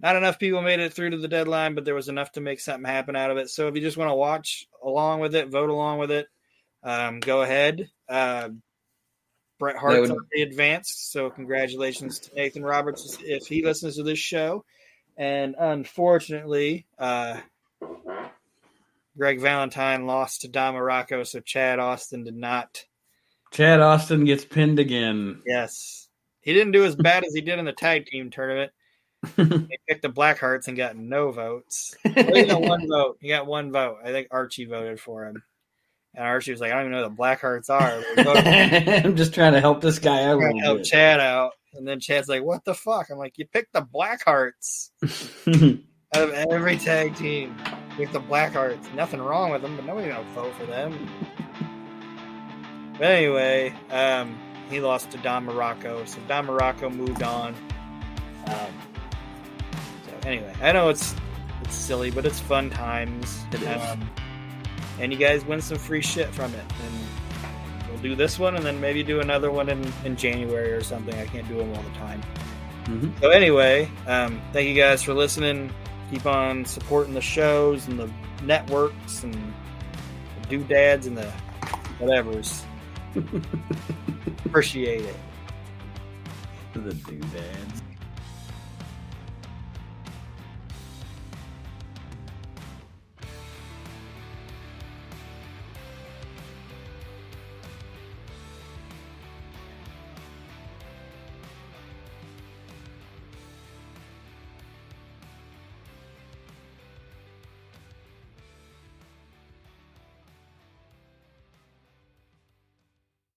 Not enough people made it through to the deadline, but there was enough to make something happen out of it. So if you just want to watch along with it, vote along with it, um, go ahead. Uh, Bret Hart's would- already advanced, so congratulations to Nathan Roberts if he listens to this show. And unfortunately, uh, Greg Valentine lost to Don Muraco, so Chad Austin did not. Chad Austin gets pinned again. Yes, he didn't do as bad as he did in the tag team tournament. He picked the Blackhearts and got no votes. Well, he got one vote. He got one vote. I think Archie voted for him, and Archie was like, "I don't even know who the Blackhearts are." But we voted I'm just trying to help this guy out a trying to help. Chad out. And then Chad's like, "What the fuck?" I'm like, "You picked the Blackhearts out of every tag team. You picked the Blackhearts. Nothing wrong with them, but nobody gonna vote for them." But anyway, um, he lost to Don Muraco, so Don Muraco moved on. Um, so anyway, I know it's it's silly, but it's fun times. It. Um, and you guys win some free shit from it. And do this one, and then maybe do another one in, in January or something. I can't do them all the time. Mhm. So anyway, um, thank you guys for listening. Keep on supporting the shows and the networks and the doodads and the whatevers. Appreciate it. the doodads.